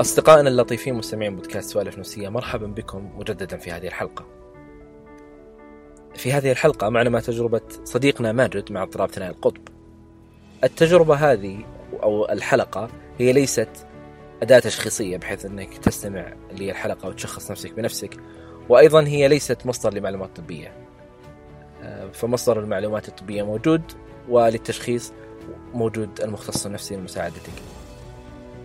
أصدقائنا اللطيفين مستمعين بودكاست سوالف نفسية مرحبا بكم مجددا في هذه الحلقة. في هذه الحلقة معنا ما تجربة صديقنا ماجد مع اضطراب ثنائي القطب. التجربة هذه أو الحلقة هي ليست أداة تشخيصية بحيث أنك تستمع للحلقة وتشخص نفسك بنفسك وأيضا هي ليست مصدر لمعلومات طبية. آه، فمصدر المعلومات الطبية موجود وللتشخيص موجود المختص النفسي لمساعدتك.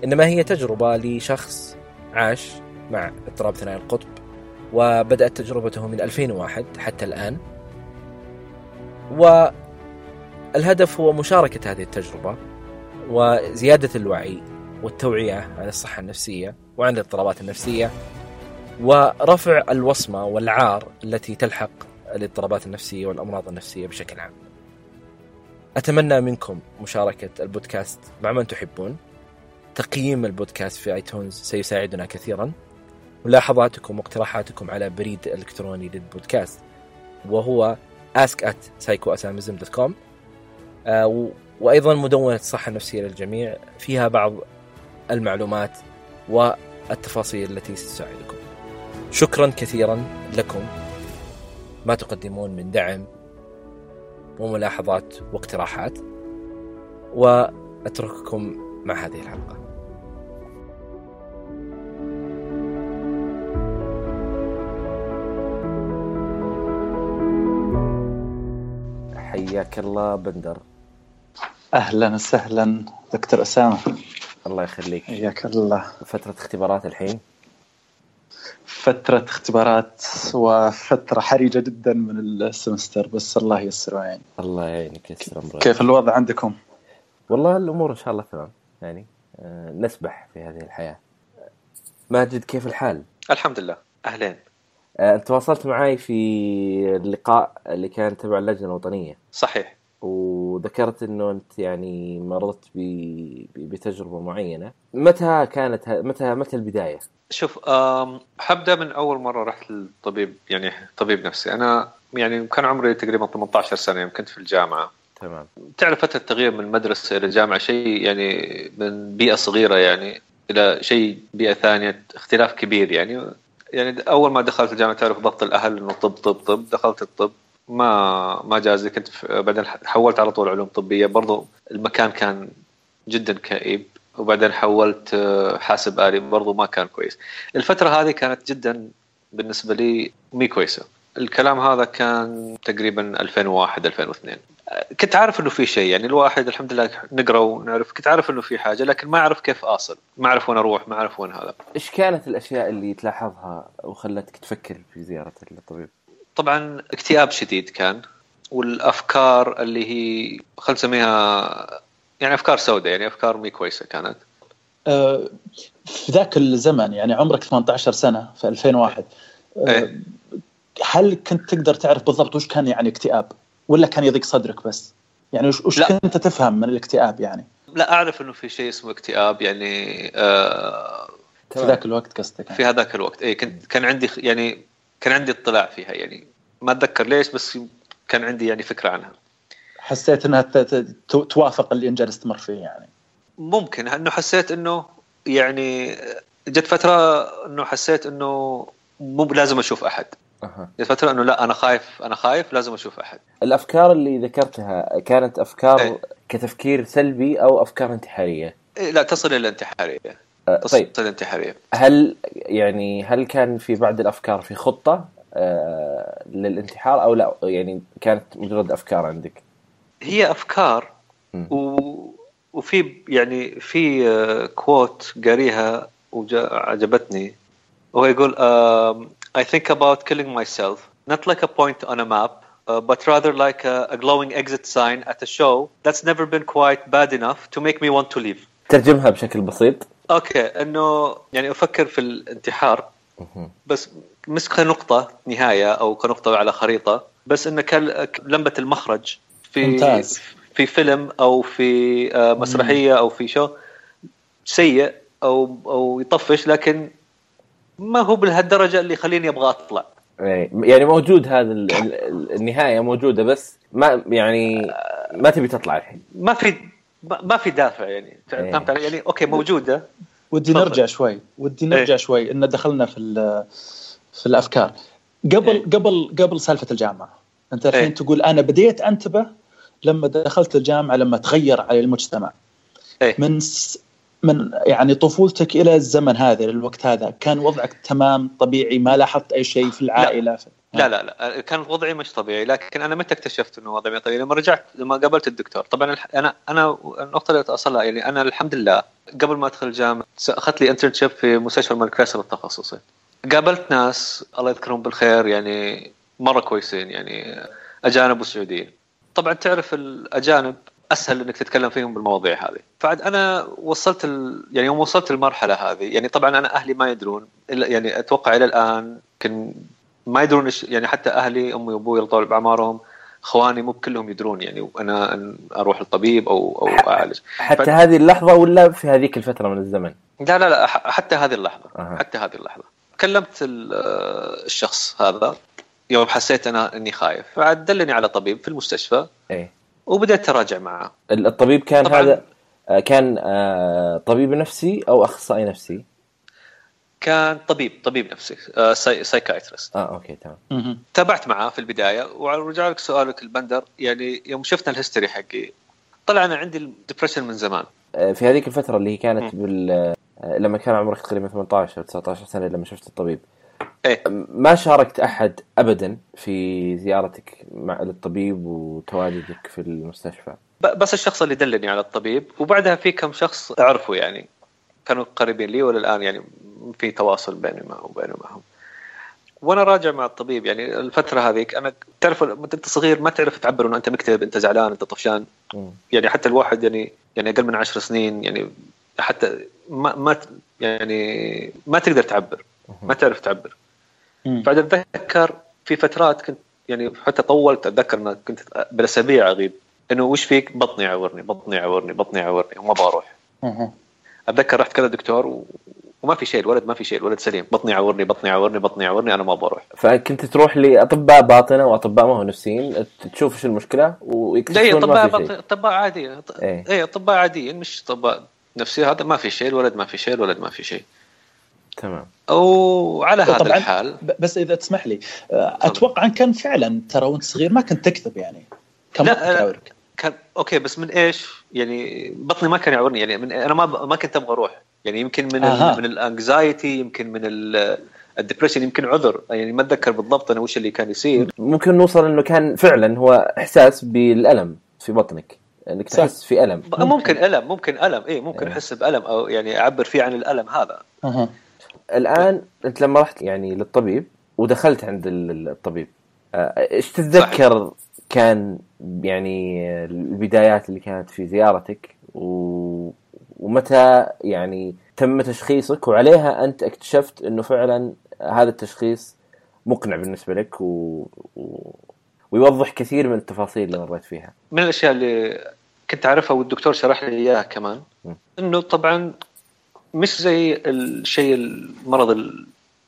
إنما هي تجربة لشخص عاش مع اضطراب ثنائي القطب وبدأت تجربته من 2001 حتى الآن والهدف هو مشاركة هذه التجربة وزيادة الوعي والتوعية عن الصحة النفسية وعن الاضطرابات النفسية ورفع الوصمة والعار التي تلحق الاضطرابات النفسية والأمراض النفسية بشكل عام. أتمنى منكم مشاركة البودكاست مع من تحبون. تقييم البودكاست في آيتونز سيساعدنا كثيرا. ملاحظاتكم واقتراحاتكم على بريد إلكتروني للبودكاست وهو ask at psychoassamism.com آه وأيضا مدونة الصحة النفسية للجميع فيها بعض المعلومات والتفاصيل التي ستساعدكم. شكرا كثيرا لكم ما تقدمون من دعم وملاحظات واقتراحات وأترككم مع هذه الحلقة. حياك الله بندر. أهلا وسهلا دكتور أسامة. الله يخليك. حياك الله. فترة اختبارات الحين؟ فترة اختبارات وفترة حرجة جدا من السمستر بس الله ييسر ويعين الله يعينك يسر أمرك. كيف الوضع عندكم؟ والله الأمور إن شاء الله تمام يعني آه، نسبح في هذه الحياة. ماجد كيف الحال؟ الحمد لله. أهلين. أنت تواصلت معي في اللقاء اللي كان تبع اللجنة الوطنية. صحيح. وذكرت إنه أنت يعني مررت ب- ب- بتجربة معينة. متى كانت متى متى البداية؟ شوف حبدأ من أول مرة رحت للطبيب يعني طبيب نفسي. أنا يعني كان عمري تقريبا 18 سنة يوم كنت في الجامعة. تمام. تعرف فتره التغيير من المدرسة إلى الجامعة شيء يعني من بيئة صغيرة يعني إلى شيء بيئة ثانية اختلاف كبير يعني. يعني أول ما دخلت الجامعة تعرف ضغط الأهل إنه طب طب طب. دخلت الطب ما ما جازي. كنت في بعدين حولت على طول علوم طبية. برضو المكان كان جدا كئيب. وبعدين حولت آه، حاسب آلي. برضو ما كان كويس. الفترة هذه كانت جدا بالنسبة لي مي كويسة. الكلام هذا كان تقريبا 2001 2002 آه، كنت عارف إنه في شيء يعني الواحد الحمد لله نقرأ ونعرف كنت عارف إنه في حاجة لكن ما أعرف كيف أصل ما أعرف وين أروح ما أعرف وين هذا إيش كانت الأشياء اللي تلاحظها وخلتك تفكر في زيارة الطبيب؟ طبعا اكتئاب شديد كان والأفكار اللي هي خل نسميها يعني أفكار سوداء يعني أفكار مي كويسة كانت آه، في ذاك الزمن يعني عمرك 18 سنة في 2001 آه، إيه. هل كنت تقدر تعرف بالضبط وش كان يعني اكتئاب ولا كان يضيق صدرك بس؟ يعني وش, لا. كنت تفهم من الاكتئاب يعني لا أعرف إنه في شيء اسمه اكتئاب يعني آه في ذاك الوقت قصدك يعني. في هذاك الوقت اي كنت كان عندي يعني كان عندي اطلاع فيها يعني ما أتذكر ليش بس كان عندي يعني فكرة عنها حسيت إنها توافق اللي انت جالس تمر فيه يعني ممكن إنه حسيت إنه يعني جت فترة إنه حسيت إنه مو لازم أشوف أحد جت فترة إنه لا أنا خايف أنا خايف لازم أشوف أحد. الأفكار اللي ذكرتها كانت أفكار إيه. كتفكير سلبي أو أفكار انتحارية؟ إيه لا تصل إلى الانتحارية. أه، تصل طيب. إلى الانتحارية. هل يعني هل كان في بعض الأفكار في خطة آه للانتحار أو لا؟ يعني كانت مجرد أفكار عندك. هي أفكار. و... وفي يعني في آه، كوت قاريها وعجبتني وهو يقول I think about killing myself not like a point on a map uh, but rather like a, a glowing exit sign at a show that's never been quite bad enough to make me want to leave ترجمها بشكل بسيط أوكي إنه يعني أفكر في الانتحار. بس مش كنقطة نهاية أو كنقطة على خريطة بس إنه كان لمبه المخرج في ممتاز. في فيلم أو في آه، مسرحية أو في شو سيء أو أو يطفش لكن ما هو بهالدرجه اللي يخليني أبغى أطلع إيه، يعني موجود هذا ال- ال- النهاية موجودة بس ما يعني ما تبي تطلع الحين ما في ما ما في دافع يعني إيه. فهمت علي؟ يعني أوكي موجودة ودي. نرجع شوي ودي نرجع إيه. شوي إن دخلنا في ال- في الأفكار قبل إيه. قبل قبل سالفة الجامعة أنت الحين إيه. تقول أنا بديت أنتبه لما دخلت الجامعة لما تغير على المجتمع إيه. من. من يعني طفولتك إلى الزمن هذا للوقت هذا كان وضعك تمام طبيعي ما لاحظت أي شيء في العائلة. لا. لا لا كان وضعي مش طبيعي لكن أنا متى اكتشفت إنه وضعي طبيعي لما رجعت لما قابلت الدكتور. طبعا أنا أنا النقطة اللي اصلها يعني أنا الحمد لله قبل ما أدخل الجامعة أخذت لي انترنشيب في مستشفى الملك فيصل التخصصي. قابلت ناس الله يذكرهم بالخير يعني مرة كويسين يعني أجانب وسعوديين. طبعا تعرف الأجانب أسهل إنك تتكلم فيهم بالمواضيع هذه. فعد أنا وصلت ال... يعني يوم وصلت المرحلة هذه يعني طبعا أنا أهلي ما يدرون إلا يعني أتوقع إلى الآن يمكن ما يدرون يعني حتى أهلي أمي وأبوي يطول بعمارهم إخواني مو كلهم يدرون يعني أنا أن أروح الطبيب أو أو أعالج. حتى ف- هذه اللحظة ولا في هذيك الفترة من الزمن؟ لا لا لا حتى هذه اللحظة أها. حتى هذه اللحظة. كلمت ال- الشخص هذا يوم حسيت أنا إني خايف. فعاد دلني على طبيب في المستشفى. إيه. وبدأت اراجع معه. ال- الطبيب كان طبعاً. هذا آه، كان آه، طبيب نفسي أو أخصائي نفسي؟ كان طبيب طبيب نفسي آه، psy- psychiatrist. آه okay تمام. تابعت معاه في البداية ورجع لك سؤالك البندر يعني يوم شفنا ال history حقي طلع أنا عندي ال depression من زمان. في هذيك الفترة اللي هي كانت بال لما كان عمرك تقريبا 18 أو 19 سنة لما شفت الطبيب. إيه. ما شاركت أحد ابدا في زيارتك مع للطبيب وتواجدك في المستشفى. بس الشخص اللي دلني على الطبيب وبعدها في كم شخص اعرفه يعني كانوا قريبين لي وللآن يعني في تواصل بيني وبيني ومعهم وأنا راجع مع الطبيب يعني الفترة هذيك أنا تعرف انت صغير ما تعرف تعبر إنه أنت مكتئب أنت زعلان أنت طفشان. مم. يعني حتى الواحد يعني يعني أقل من عشر سنين يعني حتى ما ما يعني ما تقدر تعبر. ما تعرف تعبر. بعد أتذكر في فترات كنت يعني حتى طولت أتذكر ان كنت بالأسابيع أغيب. إنه وش فيك؟ بطني يعورني بطني يعورني بطني يعورني وما بروح. أتذكر رحت كذا دكتور و... وما في شيء الولد ما في شيء الولد سليم. بطني يعورني بطني يعورني بطني يعورني أنا ما بروح. فكنت تروح لأطباء باطنة وأطباء ما هو نفسيين تشوف إيش المشكلة لا ويكتشفون اطباء في شيء. أطباء عادية. إيه. إيه أطباء عاديين مش أطباء نفسي هذا ما في شيء الولد ما في شيء الولد ما في شيء. تمام. وعلى هذا طبعاً. الحال. بس إذا تسمح لي آه، أتوقع أن كان فعلا ترى وأنت صغير ما كنت تكذب يعني. كم لا، كان okay بس من إيش؟ يعني بطني ما كان يعورني. يعني من أنا ما ما كنت أبغى أروح. يعني يمكن من. ال من ال anxiety يمكن من ال depression يمكن عذر. يعني ما أتذكر بالضبط أنا وش اللي كان يصير. ممكن نوصل إنه كان فعلا هو إحساس بالألم في بطنك. إنك صح. تحس في ألم. ممكن ألم ممكن ألم. اي ممكن إيه. أحس بألم أو يعني أعبر فيه عن الألم هذا. أها. الآن أنت لما رحت يعني للطبيب ودخلت عند ال- الطبيب آه، إيش تتذكر كان يعني البدايات اللي كانت في زيارتك؟ و... ومتى يعني تم تشخيصك؟ وعليها أنت اكتشفت إنه فعلا هذا التشخيص مقنع بالنسبة لك و... و... ويوضح كثير من التفاصيل اللي مريت فيها. من الأشياء اللي كنت أعرفها والدكتور شرح لي إياها كمان. إنه طبعا مش زي الشيء المرض ال-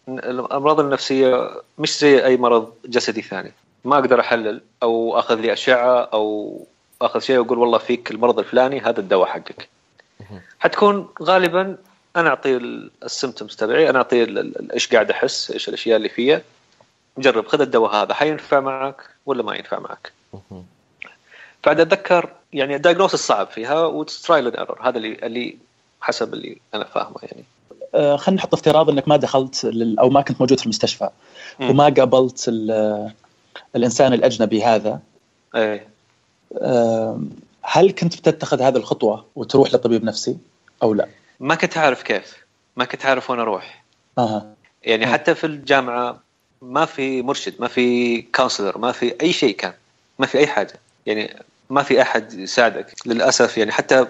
الأمراض النفسية مش زي أي مرض جسدي ثاني. ما أقدر أحلل أو أخذ لي أشعة أو أخذ شيء وأقول والله فيك المرض الفلاني هذا الدواء حقك. حتكون غالبا أنا أعطي السيمتومز تبعي أنا أعطي إيش قاعد أحس إيش الأشياء اللي فيها جرب خذ الدواء هذا حينفع معك ولا ما ينفع معك؟ بعد أتذكر يعني ال diagnosis صعب فيها و trial and error هذا اللي اللي حسب اللي أنا فاهمه يعني. آه، خلينا نحط افتراض إنك ما دخلت لل... أو ما كنت موجود في المستشفى مم. وما قابلت ال... الإنسان الأجنبي هذا. إيه. آه، هل كنت بتتخذ هذه الخطوة وتروح لطبيب نفسي أو لا؟ ما كنت عارف كيف. ما كنت عارف وين أروح. أها. يعني مم. حتى في الجامعة ما في مرشد ما في counselor ما في أي شيء كان ما في أي حاجة. يعني ما في أحد يساعدك. للأسف يعني حتى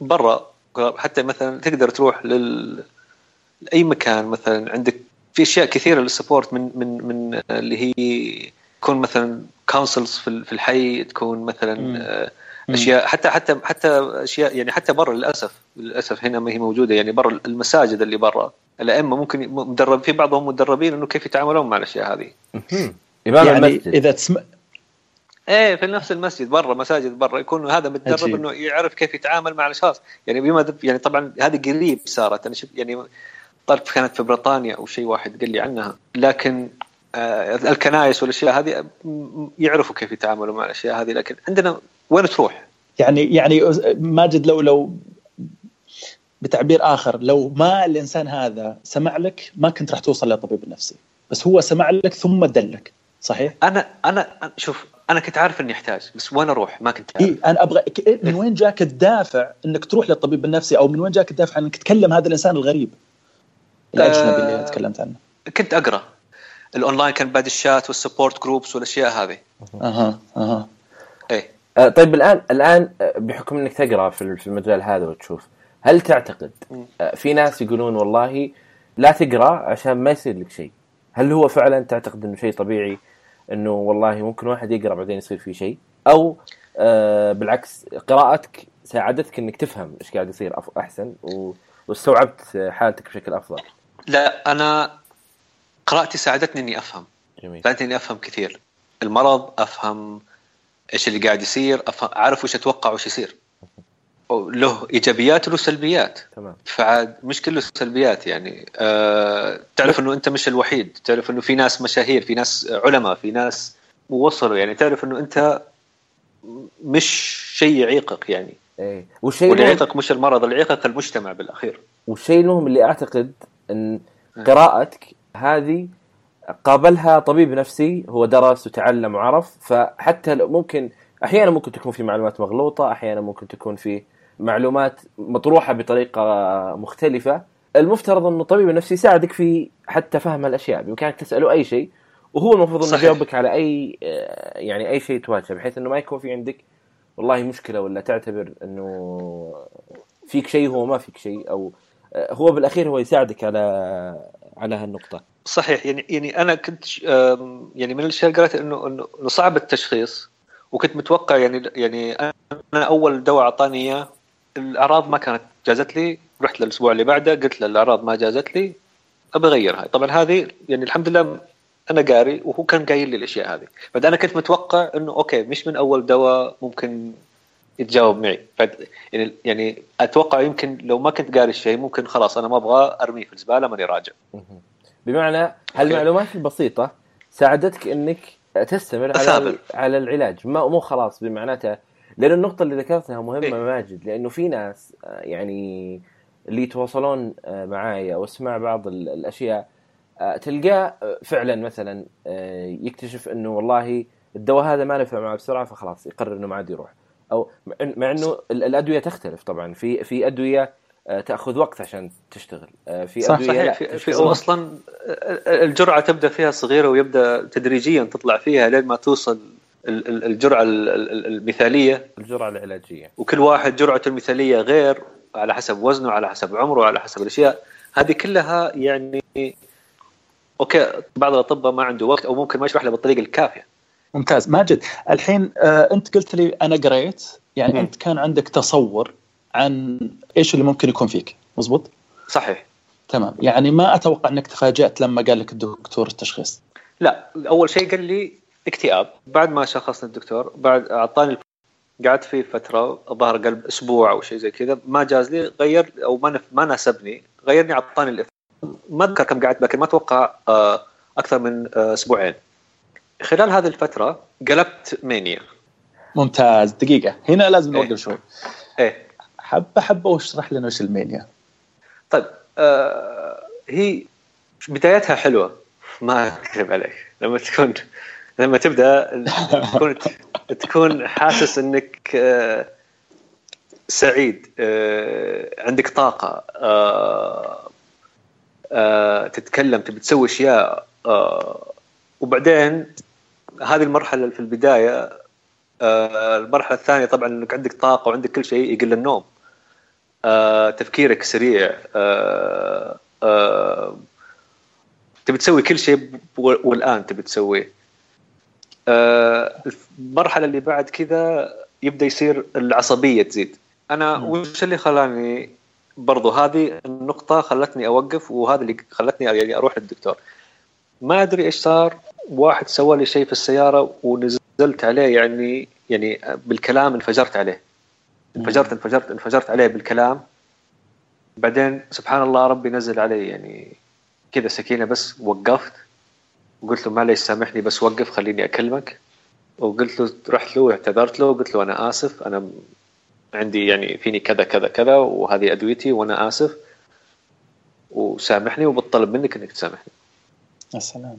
برا حتى مثلا تقدر تروح لل لاي مكان مثلا عندك في أشياء كثيرة لل support من من من اللي هي يكون مثلا counselors في في الحي تكون مثلا. آه،. أشياء حتى حتى حتى أشياء يعني حتى برا للأسف للأسف هنا ما هي موجودة يعني برا المساجد اللي برا الأئمة ممكن مدرب في بعضهم مدربين إنه كيف يتعاملون مع الأشياء هذه. إمام يعني المسجد إذا تسمع إيه في نفس المسجد برا مساجد برا يكون هذا متدرب. إنه يعرف كيف يتعامل مع الأشخاص يعني بما يعني طبعا هذه قريب صارت أنا شفت يعني طرف كانت في بريطانيا أو شيء واحد قال لي عنها لكن آه الكنائس والأشياء هذه يعرفوا كيف يتعاملوا مع الأشياء هذه لكن عندنا وين تروح؟ يعني يعني ماجد لو لو بتعبير آخر لو ما الإنسان هذا سمع لك ما كنت راح توصل للطبيب النفسي بس هو سمع لك ثم دلك صحيح؟ أنا أنا شوف أنا كنت عارف إني أحتاج بس وين أروح؟ ما كنت عارف. اي أنا أبغى ك- من وين جاك الدافع إنك تروح للطبيب النفسي؟ أو من وين جاك الدافع إنك تكلم هذا الإنسان الغريب؟ الاجنبي اللي آه. تكلمت عنه. كنت أقرأ. الأونلاين كان بعد ال chat وال support groups والأشياء هذه. أها. أها إيه آه، طيب الآن الآن آه، بحكم إنك تقرأ في في المجال هذا وتشوف هل تعتقد. آه، في ناس يقولون والله لا تقرأ عشان ما يصير لك شيء؟ هل هو فعلا تعتقد إنه شيء طبيعي؟ إنه والله ممكن واحد يقرأ بعدين يصير فيه شيء. أو آه بالعكس قراءتك ساعدتك إنك تفهم إيش قاعد يصير أحسن و- واستوعبت حالتك بشكل أفضل. لا أنا قراءتي ساعدتني إني أفهم. جميل. ساعدتني إني أفهم كثير. المرض أفهم إيش اللي قاعد يصير افهم أعرف وش أتوقع وش يصير. له إيجابيات وله سلبيات. تمام. فعاد مش كله سلبيات يعني. أه تعرف إنه أنت مش الوحيد. تعرف إنه في ناس مشاهير في ناس علماء في ناس وصلوا يعني. تعرف إنه أنت مش شيء يعيقك يعني. إيه. والشيء واللي يعيقك مش المرض اللي يعيقك المجتمع بالأخير. والشيء المهم اللي أعتقد إن قراءتك هذه قابلها طبيب نفسي هو درس وتعلم وعرف. فحتى ممكن أحيانا ممكن تكون في معلومات مغلوطة أحيانا ممكن تكون في معلومات مطروحة بطريقة مختلفة. المفترض انه الطبيب النفسي يساعدك في حتى فهم الأشياء بإمكانك تسأله أي شيء وهو المفروض انه. يجاوبك على أي يعني أي شيء تواجهه بحيث أنه ما يكون في عندك والله مشكلة ولا تعتبر أنه فيك شيء هو ما فيك شيء أو هو بالأخير هو يساعدك على على هالنقطة. صحيح. يعني يعني أنا كنت يعني من الأشياء اللي قريت أنه أنه صعب التشخيص وكنت متوقع يعني يعني أنا أول دواء أعطاني إياه الاعراض ما كانت جازت لي رحت للأسبوع اللي بعده قلت له الاعراض ما جازت لي ابى اغيرها طبعا هذه يعني الحمد لله أنا قاري وهو كان قايل لي الأشياء هذه. بعد أنا كنت متوقع إنه أوكي مش من أول دواء ممكن يتجاوب معي. يعني يعني أتوقع يمكن لو ما كنت قاري الشيء ممكن خلاص أنا ما أبغى أرميه في الزبالة ماني راجع. بمعنى هالمعلومات البسيطة ساعدتك إنك تستمر على. على العلاج. ما مو خلاص بمعناتها لأن النقطة اللي ذكرتها مهمة إيه. ماجد لأنه في ناس آه، يعني اللي يتواصلون آه، معايا واسمع بعض ال- الأشياء آه، تلقاه فعلا مثلا يكتشف إنه والله الدواء هذا ما نفع معه بسرعة فخلاص يقرر إنه ما عاد يروح. أو مع إنه ال- الأدوية تختلف طبعا. في في أدوية تأخذ وقت عشان تشتغل. في صح، أدوية صحيح. لا في, في أصلا الجرعة تبدأ فيها صغيرة ويبدأ تدريجيا تطلع فيها لين ما توصل الجرعة ال- ال- المثالية. الجرعة العلاجية. وكل واحد جرعته المثالية غير على حسب وزنه على حسب عمره على حسب الأشياء. هذه كلها يعني أوكي بعض الأطباء ما عنده وقت أو ممكن ما يشرح له بالطريقة الكافية. ممتاز. ماجد الحين آه أنت قلت لي أنا قريت يعني مم. أنت كان عندك تصور عن إيش اللي ممكن يكون فيك مزبوط صحيح. تمام. يعني ما أتوقع إنك تفاجأت لما قال لك الدكتور التشخيص. لا أول شيء قال لي اكتئاب. بعد ما شخصني الدكتور بعد أعطاني قعدت فيه فترة الظاهر قلب أسبوع أو شيء زي كذا ما جاز لي غير أو ما. ما ناسبني غيرني أعطاني الإف... ما اذكر كم قعدت لكن ما أتوقع آه، أكثر من آه، أسبوعين. خلال هذه الفترة قلبت مانيا. ممتاز. دقيقة. هنا لازم إيه. نوقف شوي. إيه. حبة حبة واشرح لنا وش المانيا. طيب آه هي بدايتها حلوة. ما أكذب عليك. لما تكون لما تبدأ تكون تكون حاسس إنك آه سعيد آه عندك طاقة آه تتكلم تبي تسوي أشياء وبعدين هذه المرحلة في البداية المرحلة الثانية طبعا إنك عندك طاقة وعندك كل شيء يقل النوم تفكيرك سريع تبي تسوي كل شيء والآن تبي تسويه. المرحلة اللي بعد كذا يبدأ يصير العصبية تزيد. أنا. وش اللي خلاني برضو هذه النقطة خلتني أوقف وهذا اللي خلتني يعني أروح للدكتور. ما أدري إيش صار واحد سوى لي شيء في السيارة ونزلت عليه يعني يعني بالكلام انفجرت عليه. انفجرت انفجرت انفجرت عليه بالكلام. بعدين سبحان الله ربي نزل علي يعني كذا سكينة بس وقفت. وقلت له معليش سامحني بس وقف خليني أكلمك. وقلت له رحت له واعتذرت له وقلت له أنا آسف أنا عندي يعني فيني كذا كذا كذا وهذه أدويتي وأنا آسف. وسامحني وبطلب منك إنك تسامحني. يا سلام.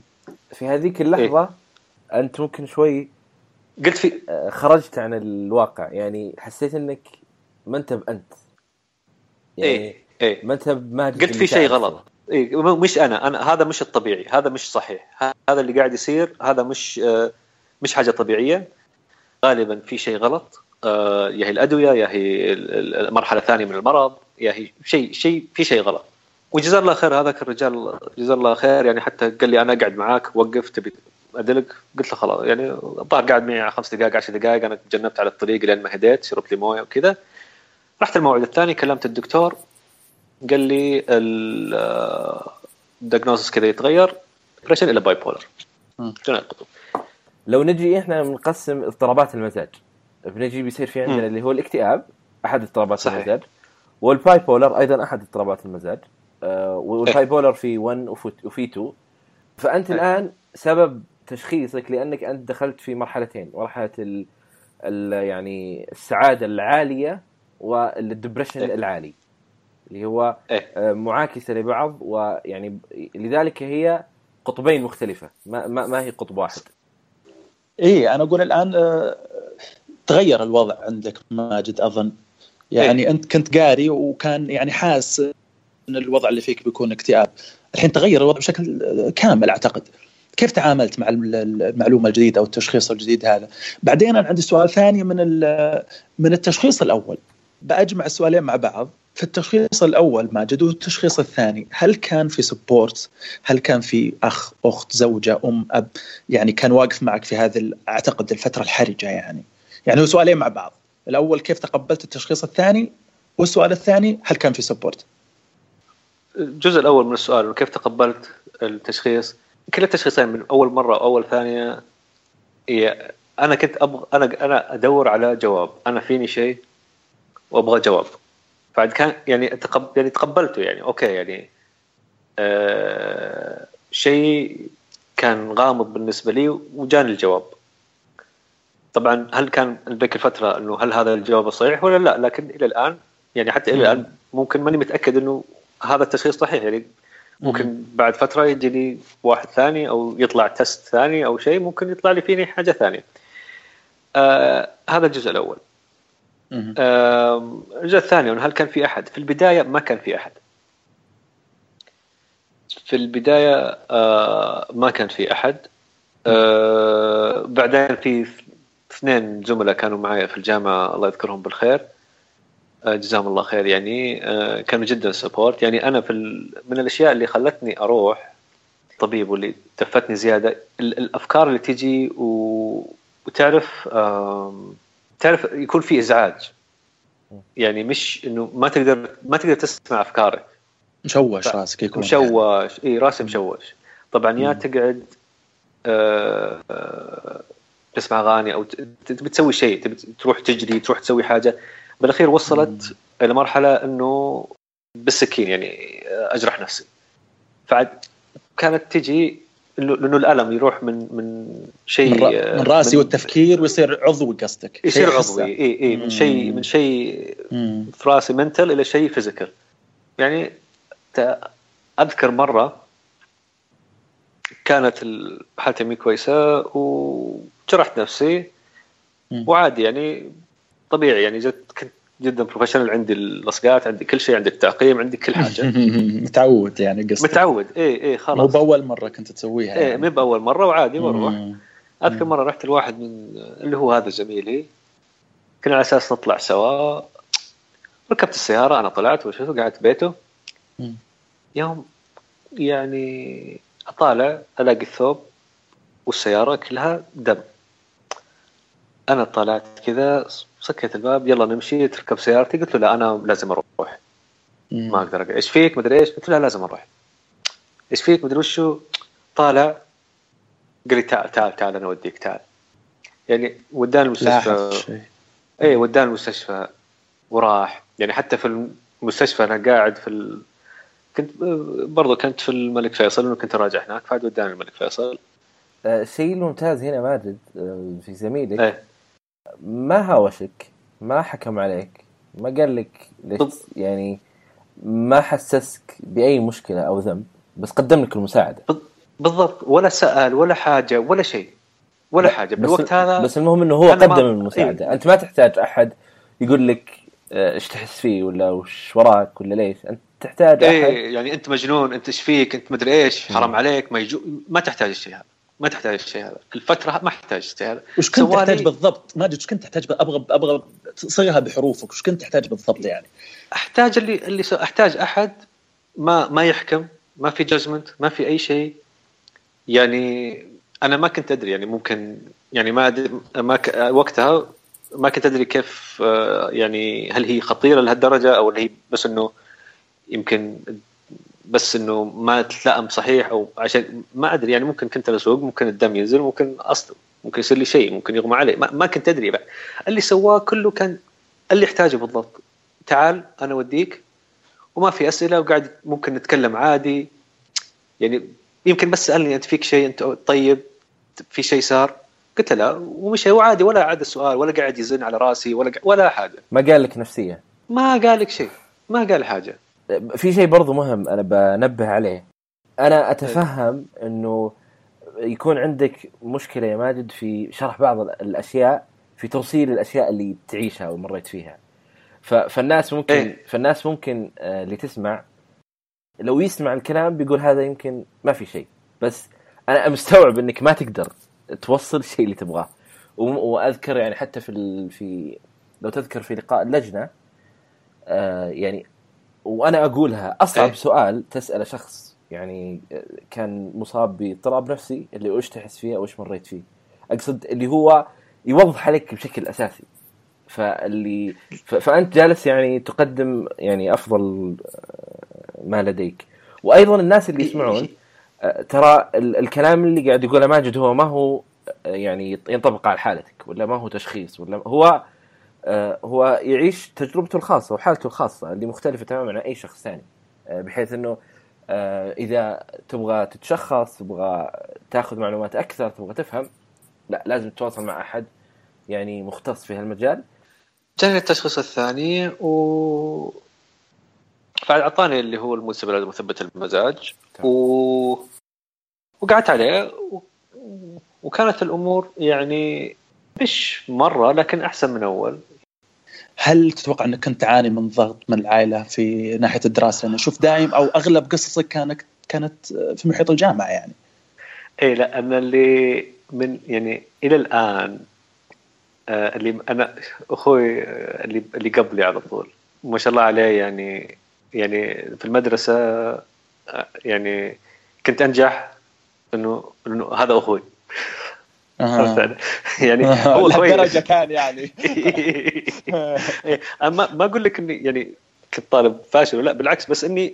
في هذيك اللحظة أنت ممكن شوي قلت في آه، خرجت عن الواقع. يعني حسيت إنك ما أنت. بانت يعني إيه إيه. ما انت بماجد قلت في شيء. غلط. إيه مش أنا أنا هذا مش الطبيعي هذا مش صحيح. هذا اللي قاعد يصير هذا مش آه، مش حاجة طبيعية. غالبا في شيء غلط آه، يا هي الأدوية يا هي ال- ال- المرحله الثانية من المرض يا هي شيء شيء في شيء غلط. وجزاه الله خير هذاك الرجال جزاه الله خير يعني حتى قال لي أنا اقعد معاك وقف تبي أدلك؟ قلت له خلاص يعني الظاهر قاعد معي خمس دقائق عشر دقائق أنا تجنبت على الطريق لين ما هديت شربت لي موية وكذا. رحت الموعد الثاني كلمت الدكتور قال لي الدياجنوستس كذا يتغير depression إلى باي بولر لو نجي إحنا بنقسم اضطرابات المزاج. بنجي بيصير في عندنا. اللي هو الاكتئاب أحد اضطرابات صحيح. المزاج. وال bipolar أيضا أحد اضطرابات المزاج. آه، وال bipolar في 1 وفي- وفي 2 فأنت إيه. الآن سبب تشخيصك لأنك أنت دخلت في مرحلتين. مرحلة ال ال يعني السعادة العالية وال depression إيه. العالي. اللي هو إيه. آه، معاكسة لبعض ويعني لذلك هي قطبين مختلفة. ما ما, ما هي قطب واحد. إيه أنا أقول الآن آه، تغير الوضع عندك ماجد أظن. يعني أنت كنت قاري وكان يعني حاس إن الوضع اللي فيك بيكون اكتئاب. الحين تغير الوضع بشكل آه، كامل أعتقد. كيف تعاملت مع الم- المعلومة الجديدة أو التشخيص الجديد هذا؟ بعدين أنا عندي سؤال ثاني من ال- من التشخيص الأول. بأجمع السؤالين مع بعض. في التشخيص الأول ماجد والتشخيص الثاني هل كان في support هل كان في أخ أخت زوجة أم أب؟ يعني كان واقف معك في هذه أعتقد الفترة الحرجة يعني. يعني هو سؤالين مع بعض. الأول كيف تقبلت التشخيص الثاني؟ والسؤال الثاني هل كان في سبورت الجزء الأول من السؤال كيف تقبلت التشخيص؟ كل التشخيصين من أول مرة واول ثانية هي أنا كنت أبغى أنا أنا أدور على جواب. أنا فيني شيء وأبغى جواب. بعد كان يعني تقب يعني تقبلته يعني. أوكي يعني آه شيء كان غامض بالنسبة لي وجاني الجواب. طبعا هل كان ذيك الفترة إنه هل هذا الجواب الصحيح ولا لا؟ لكن إلى الآن يعني حتى إلى الآن ممكن ماني متأكد إنه هذا التشخيص صحيح. يعني ممكن بعد فترة يجي لي واحد ثاني أو يطلع تست ثاني أو شيء ممكن يطلع لي فيني حاجة ثانية. آه هذا الجزء الأول. الجزء الثاني هل كان في أحد؟ في البداية ما كان في أحد. في البداية آه ما كان في أحد. آه بعدين في اثنين زملاء كانوا معي في الجامعة الله يذكرهم بالخير. آه، جزاهم الله خير يعني كانوا جدا سبورت يعني أنا في. من الأشياء اللي خلتني أروح طبيب واللي دفتني زيادة ال... الأفكار اللي تجي. وتعرف تعرف يكون في إزعاج. يعني مش إنه ما تقدر ما تقدر تسمع أفكارك. مشوش ف- راسك يكون. مشوش. إي راسي مشوش. طبعا يا. تقعد آه، آه، تسمع أغاني أو تبي تسوي شيء تبي تروح تجري تروح تسوي حاجة. بالأخير وصلت إلى مرحلة إنه بالسكين يعني آه، أجرح نفسي. فعد كانت تجي انه لأنه الألم يروح من من شيء من, را... آه، من رأسي والتفكير ويصير عضوي قصدك يصير. عضوي اي اي من شيء. من شيء. في رأسي mental إلى شيء physical يعني أذكر مرة كانت ال- حالتي مي كويسة وجرحت نفسي. وعادي يعني طبيعي يعني جد كنت جدا professional عندي اللصقات عندي كل شيء عندي التعقيم عندي كل حاجة. متعود يعني قصدك. متعود. اي اي مو خلاص بأول مرة كنت تسويها إيه يعني. مو بأول مرة وعادي وأروح. أذكر مرة رحت لواحد من اللي هو هذا زميلي. كنا على أساس نطلع سوا. ركبت السيارة أنا طلعت وشفت قعدت بيته. يوم يعني أطالع ألاقي الثوب والسيارة كلها دم. أنا طلعت كذا سكت الباب يلا نمشي تركب سيارتي. قلت له لا أنا لازم أروح. ما أقدر أقعد. إيش فيك؟ مدري إيش؟ قلت له لا لازم أروح. إيش فيك؟ مدري وشو؟ طالع. قال لي تعال تعال تعال أنا أوديك تعال. يعني وداني المستشفى. اي وداني المستشفى. وراح. يعني حتى في المستشفى أنا قاعد في ال... كنت برضو كنت في الملك فيصل انه كنت راجع هناك فعاد وداني الملك فيصل. آه، الشيء الممتاز هنا ماجد آه، في زميلك. إيه. ما هاوشك ما حكم عليك ما قال لك ليش يعني ما حسسك بأي مشكلة أو ذنب بس قدم لك المساعدة. بالضبط ولا سأل ولا حاجة ولا شيء ولا حاجة. بالوقت هذا بس المهم إنه هو أنا ما- قدم المساعدة. أنت ما تحتاج أحد يقول لك آه، إيش تحس فيه ولا وش وراك ولا ليش. أنت تحتاج أحد. إيه يعني أنت مجنون أنت إيش فيك أنت مدري إيش حرام عليك ما يجو ما تحتاج الشيء هذا. ما تحتاج الشيء هذا. الفترة ما احتاج الشيء هذا. وش كنت سوالي- تحتاج بالضبط؟ ماجد وش كنت تحتاج أبغى أبغى صيغها بحروفك. وش كنت تحتاج بالضبط يعني؟ أحتاج اللي اللي سو... أحتاج أحد ما ما يحكم ما في جاجمنت ما في أي شيء. يعني أنا ما كنت أدري يعني ممكن يعني ما أدري ما ك... وقتها ما كنت أدري كيف آه، يعني هل هي خطيرة لهالدرجة أو هي بس إنه يمكن بس إنه ما تتلائم صحيح أو عشان ما أدري يعني ممكن كنت اسوق ممكن الدم ينزل ممكن أصلا ممكن يصير لي شيء ممكن يغمى علي ما, ما كنت أدري بعد اللي سواه كله كان اللي يحتاجه بالضبط. تعال أنا أوديك وما في أسئلة وقاعد ممكن نتكلم عادي. يعني يمكن بس سألني أنت فيك شيء أنت طيب في شيء صار؟ قلت له لا ومشي. هو عادي ولا عاد السؤال ولا قاعد يزن على راسي ولا ولا حاجة. ما قال لك نفسية؟ ما قال لك شيء ما قال حاجة. في شيء برضو مهم أنا بنبه عليه. أنا أتفهم إنه يكون عندك مشكلة يا ماجد في شرح بعض الأشياء في توصيل الأشياء اللي تعيشها ومريت فيها. فالناس ممكن إيه. فالناس ممكن آه، اللي تسمع لو يسمع الكلام بيقول هذا يمكن ما في شيء. بس أنا مستوعب إنك ما تقدر توصل الشيء اللي تبغاه. وأذكر يعني حتى في ال... في لو تذكر في لقاء اللجنة آه يعني وأنا أقولها أصعب إيه. سؤال تساله شخص يعني كان مصاب باضطراب نفسي اللي وش تحس فيه أو وش مريت فيه أقصد اللي هو يوضح عليك بشكل أساسي فاللي. فأنت جالس يعني تقدم يعني أفضل آه، ما لديك وأيضا الناس اللي يسمعون آه، ترى ال- الكلام اللي قاعد يقوله ماجد هو ما هو آه، يعني ينطبق على حالتك ولا ما هو تشخيص ولا هو هو يعيش تجربته الخاصة وحالته الخاصة اللي مختلفة تماما عن أي شخص ثاني. آه، بحيث إنه آه، إذا تبغى تتشخص تبغى تاخذ معلومات أكثر تبغى تفهم لا لازم تتواصل مع أحد يعني مختص في هالمجال. جاني التشخيص الثاني و بعد اعطاني اللي هو المسبل مثبت المزاج. و... وقعدت عليه. و... وكانت الأمور يعني مش مرة لكن أحسن من أول. هل تتوقع أنك كنت تعاني من ضغط من العائلة في ناحية الدراسة؟ لأن أشوف دايم أو أغلب قصصك كانت كانت في محيط الجامعة يعني. اي لا أنا اللي من يعني إلى الآن آه، اللي أنا أخوي آه، اللي اللي قبلي على طول ما شاء الله عليه يعني يعني في المدرسة آه، يعني كنت أنجح انه إنه هذا أخوي علي؟ يعني هو لهالدرجه كان يعني. إيه، أنا ما ما أقول لك إني يعني كنت طالب فاشل لأ بالعكس بس إني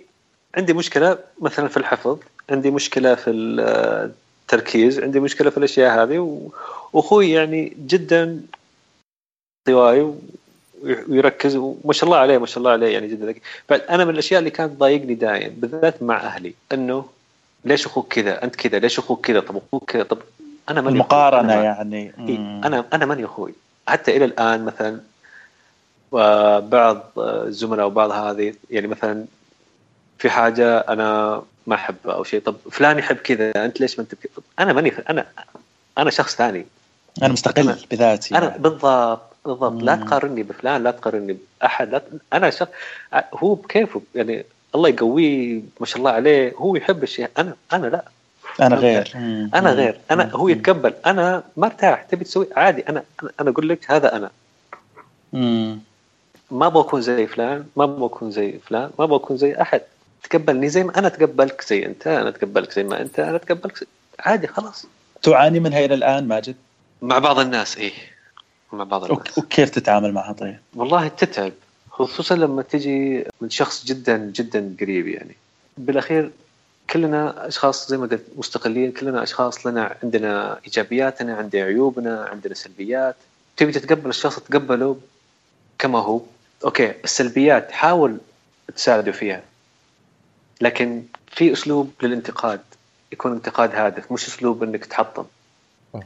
عندي مشكلة مثلا في الحفظ عندي مشكلة في التركيز عندي مشكلة في الأشياء هذه وأخوي يعني جدا انطوائي و- ويركز وما شاء الله عليه ما شاء الله عليه يعني جدا. ذكي بعد أنا من الأشياء اللي كانت تضايقني دائما بالذات مع أهلي إنه ليش أخوك كذا؟ أنت كذا؟ ليش أخوك كذا؟ طب أخوك كذا؟ طب أنا ماني المقارنة أنا يعني. إيه،. أنا أنا ماني أخوي حتى إلى الآن مثلا آه، بعض آه، الزملاء وبعض هذه يعني مثلا في حاجة أنا ما أحبها أو شيء طب فلان يحب كذا أنت ليش ما أنت بكذا؟ أنا ماني أنا أنا شخص ثاني أنا مستقل أنا- بذاتي أنا يعني. بالضبط بالضبط لا مم. تقارني بفلان لا تقارني بأحد لا ت... أنا شخص هو بكيفه يعني الله يقويه ما شاء الله عليه هو يحب الشيء أنا أنا لا أنا غير. أنا. غير. أنا هو. يتقبل. أنا ما ارتاح. تبي تسوي؟ عادي. أنا أنا أنا أقول لك هذا أنا. مم. ما أبغى أكون زي فلان. ما أبغى أكون زي فلان. ما أبغى أكون زي أحد. تقبلني زي ما أنا اتقبلك زي أنت. أنا أتقبلك زي ما أنت. أنا أتقبلك زي... عادي خلاص. تعاني منها إلى الآن ماجد؟ مع بعض الناس إيه. مع بعض الناس. وكيف تتعامل معها طيب؟ والله تتعب. خصوصا لما تجي من شخص جدا جدا قريب يعني. بالأخير كلنا أشخاص زي ما قلت مستقلين كلنا أشخاص لنا عندنا إيجابياتنا عندنا عيوبنا عندنا سلبيات. تبي تتقبل الشخص تقبله كما هو. okay السلبيات حاول تساعده فيها. لكن في أسلوب للانتقاد. يكون انتقاد هادف مش أسلوب إنك تحطم.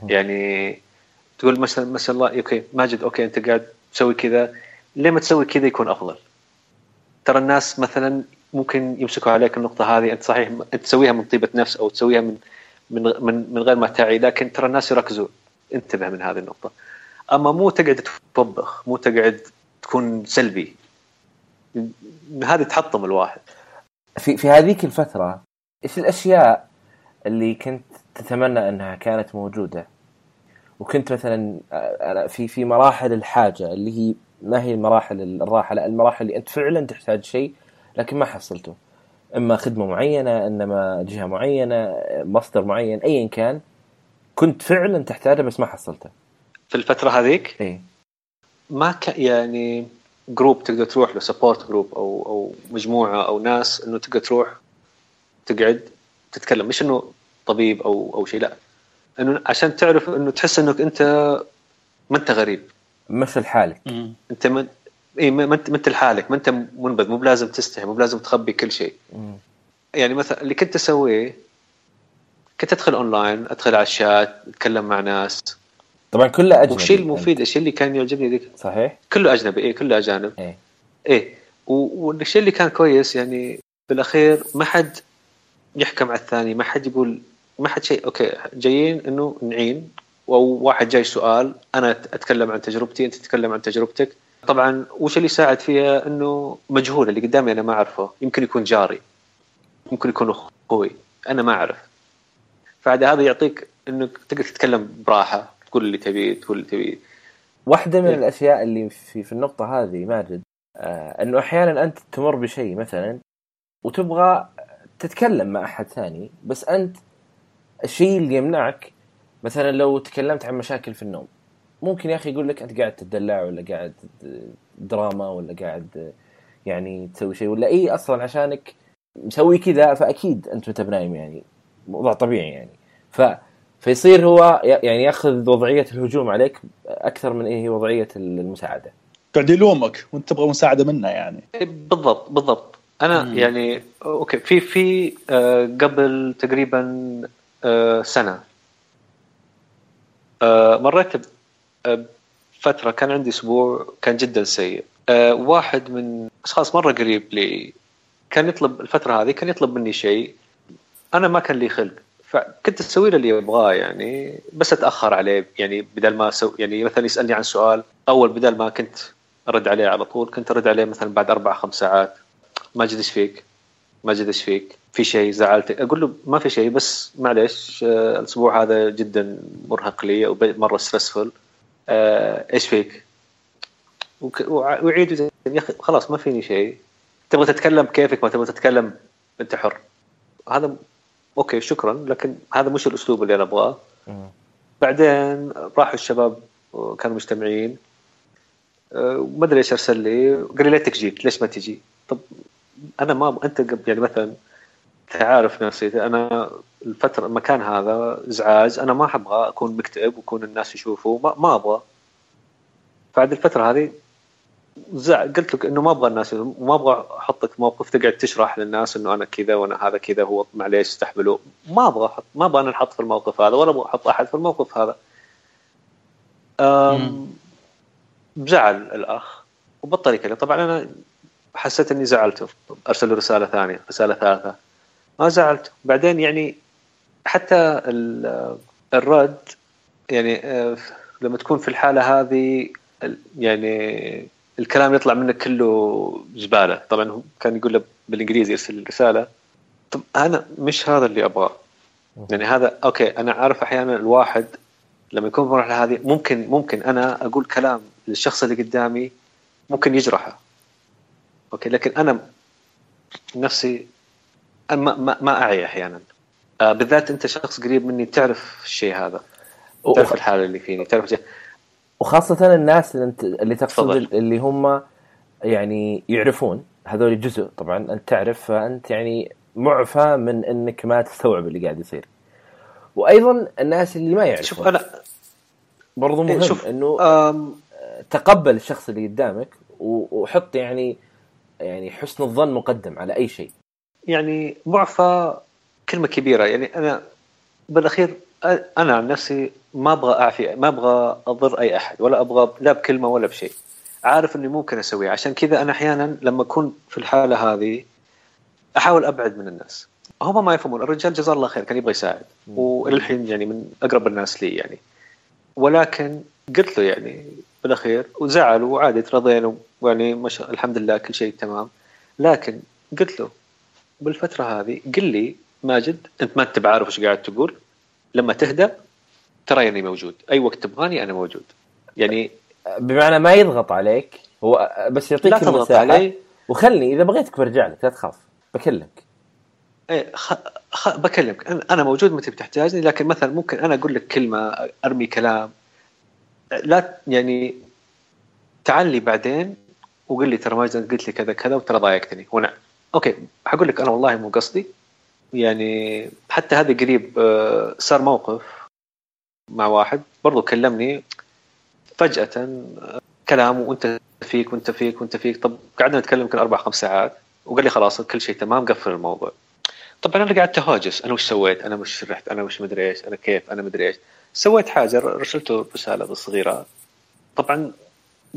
يعني تقول مثلا ما شاء الله okay ماجد okay أنت قاعد تسوي كذا. ليه ما تسوي كذا يكون أفضل؟ ترى الناس مثلا ممكن يمسكوا عليك النقطة هذه أنت صحيح تسويها من طيبة نفس أو تسويها من من من, من غير ما تعي لكن ترى الناس يركزوا انتبه من هذه النقطة. أما مو تقعد توبخ مو تقعد تكون سلبي. هذه تحطم الواحد. في في هذيك الفترة إيش الأشياء اللي كنت تتمنى أنها كانت موجودة؟ وكنت مثلا في في مراحل الحاجة اللي هي ما هي المراحل الراحة لا المراحل اللي أنت فعلا تحتاج شيء لكن ما حصلته. إما خدمة معينة إنما جهة معينة مصدر معين ايا كان كنت فعلا تحتاجه بس ما حصلته. في الفترة هذيك؟ إي. ما كان يعني group تقدر تروح له support group أو أو مجموعة أو ناس إنه تقدر تروح تقعد تتكلم. مش إنه طبيب أو أو شيء لا. إنه عشان تعرف إنه تحس إنك أنت ما أنت غريب. مش لحالك. أنت من اي ما انت ما أنت لحالك ما أنت منبذ مو بلازم تستحي مو بلازم تخبي كل شيء. يعني مثلا اللي كنت أسويه كنت أدخل اونلاين أدخل على الشات أتكلم مع ناس. طبعا كله أجنبي والشيء المفيد الشيء اللي كان يعجبني ذيك. صحيح؟ كله أجنبي اي كله أجانب. إيه. إيه. والشيء اللي كان كويس يعني بالأخير ما حد يحكم على الثاني ما حد يقول ما حد شيء. أوكي جايين إنه نعين أو واحد جاي سؤال أنا أتكلم عن تجربتي أنت تتكلم عن تجربتك. طبعا وش اللي يساعد فيها؟ إنه مجهول اللي قدامي أنا ما أعرفه. يمكن يكون جاري. ممكن يكون أخوي. أنا ما أعرف. فعاد هذا يعطيك إنك تقدر تتكلم براحة. تقول اللي تبيه تقول اللي تبيه واحدة من إيه. الأشياء اللي في في النقطة هذه ماجد آه إنه أحيانا أنت تمر بشيء مثلا وتبغى تتكلم مع أحد ثاني بس أنت الشيء اللي يمنعك مثلا لو تكلمت عن مشاكل في النوم. ممكن يا أخي يقول لك أنت قاعد تدلع ولا قاعد دراما ولا قاعد يعني تسوي شيء ولا اي أصلا عشانك مسوي كذا فأكيد أنت متى بنايم يعني. موضوع طبيعي يعني. ف فيصير هو يعني يأخذ وضعية الهجوم عليك أكثر من إيه هي وضعية المساعدة. قاعد يلومك وأنت تبغى مساعدة منه يعني. إيه، بالضبط بالضبط. أنا مم. يعني أوكي في في آه قبل تقريبا آه سنة آه مريت فترة كان عندي أسبوع كان جدا سيء أه واحد من اشخاص مرة قريب لي كان يطلب الفترة هذه كان يطلب مني شيء أنا ما كان لي خلق فكنت أسوي له اللي يبغاه يعني بس أتأخر عليه يعني بدل ما أسوي يعني مثلا يسألني عن سؤال أول بدل ما كنت أرد عليه على طول كنت أرد عليه مثلا بعد أربع خمس ساعات ماجد إيش فيك؟ ماجد إيش فيك؟ في شيء زعلتك؟ أقول له ما في شيء بس معلش آه، الأسبوع هذا جدا مرهق لي ومرة ستريسفul آه إيش فيك؟ ويعيد يا أخي خلاص ما فيني شيء. تبغى تتكلم كيفك ما تبغى تتكلم أنت حر. هذا أوكي شكرا لكن هذا مش الأسلوب اللي أنا أبغاه. بعدين راحوا الشباب كانوا مجتمعين آه، ما أدري إيش أرسل لي. قال لي ليتك جيت ليش ما تجي؟ طب أنا ما أنت يعني مثلا تعرف نفسي أنا الفترة المكان هذا إزعاج أنا ما أبغى أكون مكتئب ويكون الناس يشوفوا ما, ما أبغى. بعد الفترة هذه قلت لك إنه ما أبغى الناس ما أبغى احطك موقف تقعد تشرح للناس إنه أنا كذا وأنا هذا كذا هو معليش استحملوا ما أبغى أحط ما أبغى أنا أحط في الموقف هذا ولا أبغى أحط أحد في الموقف هذا. بزعل الأخ وبالطريقة طبعا أنا حسيت إني زعلته أرسل له رسالة ثانية رسالة ثالثة. ما زعلت. بعدين يعني حتى الرد يعني آه، لما تكون في الحالة هذه يعني الكلام يطلع منك كله زبالة. طبعا كان يقول له بالإنجليزي يرسل رساله طب أنا مش هذا اللي أبغاه. يعني هذا okay أنا عارف أحيانا الواحد لما يكون في المرحله هذه ممكن ممكن أنا أقول كلام للشخص اللي قدامي ممكن يجرحه. okay لكن أنا نفسي ما ما, ما أعي أحيانا. آه بالذات أنت شخص قريب مني تعرف الشيء هذا. تعرف الحالة اللي فيني تعرف وخاصة الناس اللي, انت اللي تقصد تفضل. اللي هم يعني يعرفون. هذول جزء طبعا أنت تعرف فأنت يعني معفى من إنك ما تستوعب اللي قاعد يصير. وأيضا الناس اللي ما يعرفون. شوف أنا برضو إيه، مهم شوف، إنه آم، تقبل الشخص اللي قدامك وحط يعني يعني حسن الظن مقدم على أي شيء. يعني معفى كلمة كبيرة. يعني أنا بالأخير أنا عن نفسي ما أبغى أعفي ما أبغى أضر أي أحد ولا أبغى لا بكلمة ولا بشيء. عارف إني ممكن أسويه. عشان كذا أنا أحيانا لما أكون في الحالة هذه أحاول أبعد من الناس. هم ما يفهمون. الرجال جزاه الله خير كان يبغى يساعد. والى الحين يعني من أقرب الناس لي يعني. ولكن قلت له يعني بالأخير وزعل وعادي ترضينا ويعني ما شاء الحمد لله كل شيء تمام. لكن قلت له بالفترة هذه قل لي ماجد أنت ما أنت بعارف إيش قاعد تقول؟ لما تهدى ترى أني موجود. أي وقت تبغاني أنا موجود. يعني بمعنى ما يضغط عليك هو بس يعطيك لا تضغط علي. وخلني إذا بغيتك برجع لك لا تخاف بكلمك. إيه خ... خ... بكلمك. أنا موجود متى بتحتاجني لكن مثلا ممكن أنا أقول لك كلمة أرمي كلام. لا يعني تعال لي بعدين وقل لي ترى ماجد قلت لي كذا كذا وترى ضايقتني. وأنا أوكي حقول لك أنا والله مو قصدي. يعني حتى هذا قريب آه، صار موقف مع واحد برضو كلمني فجأة آه، كلام وأنت فيك وأنت فيك وأنت فيك. طب قعدنا نتكلم يمكن أربع خمس ساعات وقال لي خلاص كل شيء تمام قفل الموضوع. طبعا أنا قعدت أهاجس أنا وش سويت؟ أنا وش رحت؟ أنا وش مدري إيش؟ أنا كيف؟ أنا مدري إيش. سويت حاجة رسلته رسالة صغيره طبعا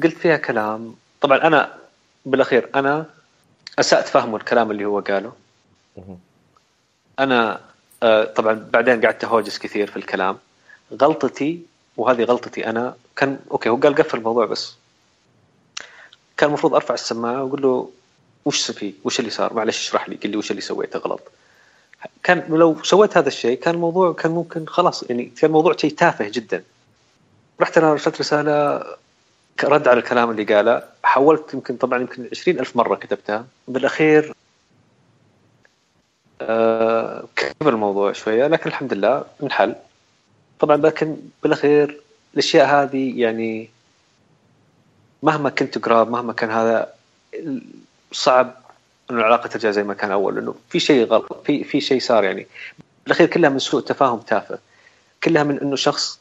قلت فيها كلام. طبعا أنا بالأخير أنا أسأت فهمه الكلام اللي هو قاله. أنا آه، طبعا بعدين قعدت أهوجس كثير في الكلام. غلطتي وهذه غلطتي أنا كان okay هو قال قفل الموضوع بس. كان المفروض أرفع السماعة وأقول له وش في؟ وش اللي صار؟ معلش اشرح لي قل لي وش اللي سويته غلط. كان لو سويت هذا الشيء كان الموضوع كان ممكن خلاص يعني كان الموضوع شيء تافه جدا. رحت أنا رسلت رسالة رد على الكلام اللي قاله. حولت يمكن طبعا يمكن عشرين ألف مرة كتبتها. بالأخير آه كبر الموضوع شوية لكن الحمد لله انحل طبعا لكن بالأخير الأشياء هذه يعني مهما كنت قراب مهما كان هذا صعب إنه العلاقة ترجع زي ما كان أول لأنه في شيء غلط في في شيء صار يعني. بالأخير كلها من سوء تفاهم تافه. كلها من إنه شخص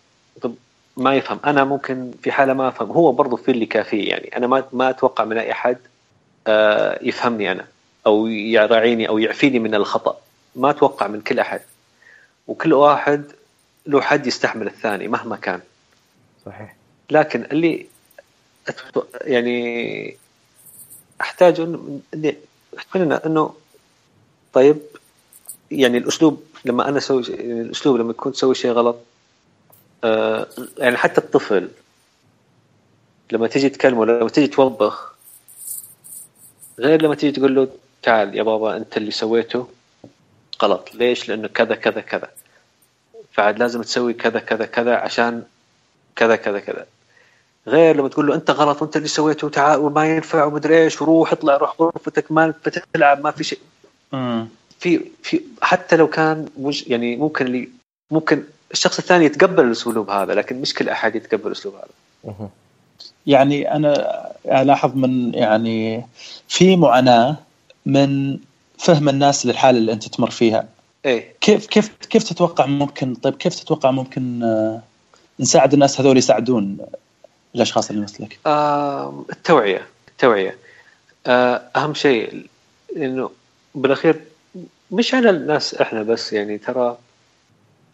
ما يفهم. أنا ممكن في حالة ما أفهم. هو برضه في اللي كافيه يعني. أنا ما ما أتوقع من أي احد آه، يفهمني أنا أو يراعيني أو يعفيني من الخطأ. ما أتوقع من كل أحد. وكل واحد له حد يستحمل الثاني مهما كان. صحيح. لكن اللي يعني أحتاج انه إنه طيب يعني الأسلوب لما أنا أسوي يعني الأسلوب لما تكون تسوي شيء غلط آه يعني حتى الطفل لما تيجي تكلمه لما تيجي توبخ غير لما تيجي تقول له تعال يا بابا أنت اللي سويته غلط ليش؟ لأنه كذا كذا كذا فعاد لازم تسوي كذا كذا كذا عشان كذا كذا كذا غير لما تقول له أنت غلط وأنت اللي سويته وتعال وما ينفع ومدري إيش وروح اطلع روح غرفتك ما بتلعب ما في شيء. في في حتى لو كان مش يعني ممكن اللي ممكن الشخص الثاني يتقبل الأسلوب هذا لكن مش كل أحد يتقبل الأسلوب هذا. يعني أنا ألاحظ من يعني في معاناة من فهم الناس للحالة اللي أنت تمر فيها. إيه. كيف كيف كيف تتوقع ممكن طيب كيف تتوقع ممكن آه، نساعد الناس هذول يساعدون الأشخاص اللي مثلك؟ آه التوعية التوعية. آه أهم شيء إنه بالأخير مش على الناس إحنا بس يعني ترى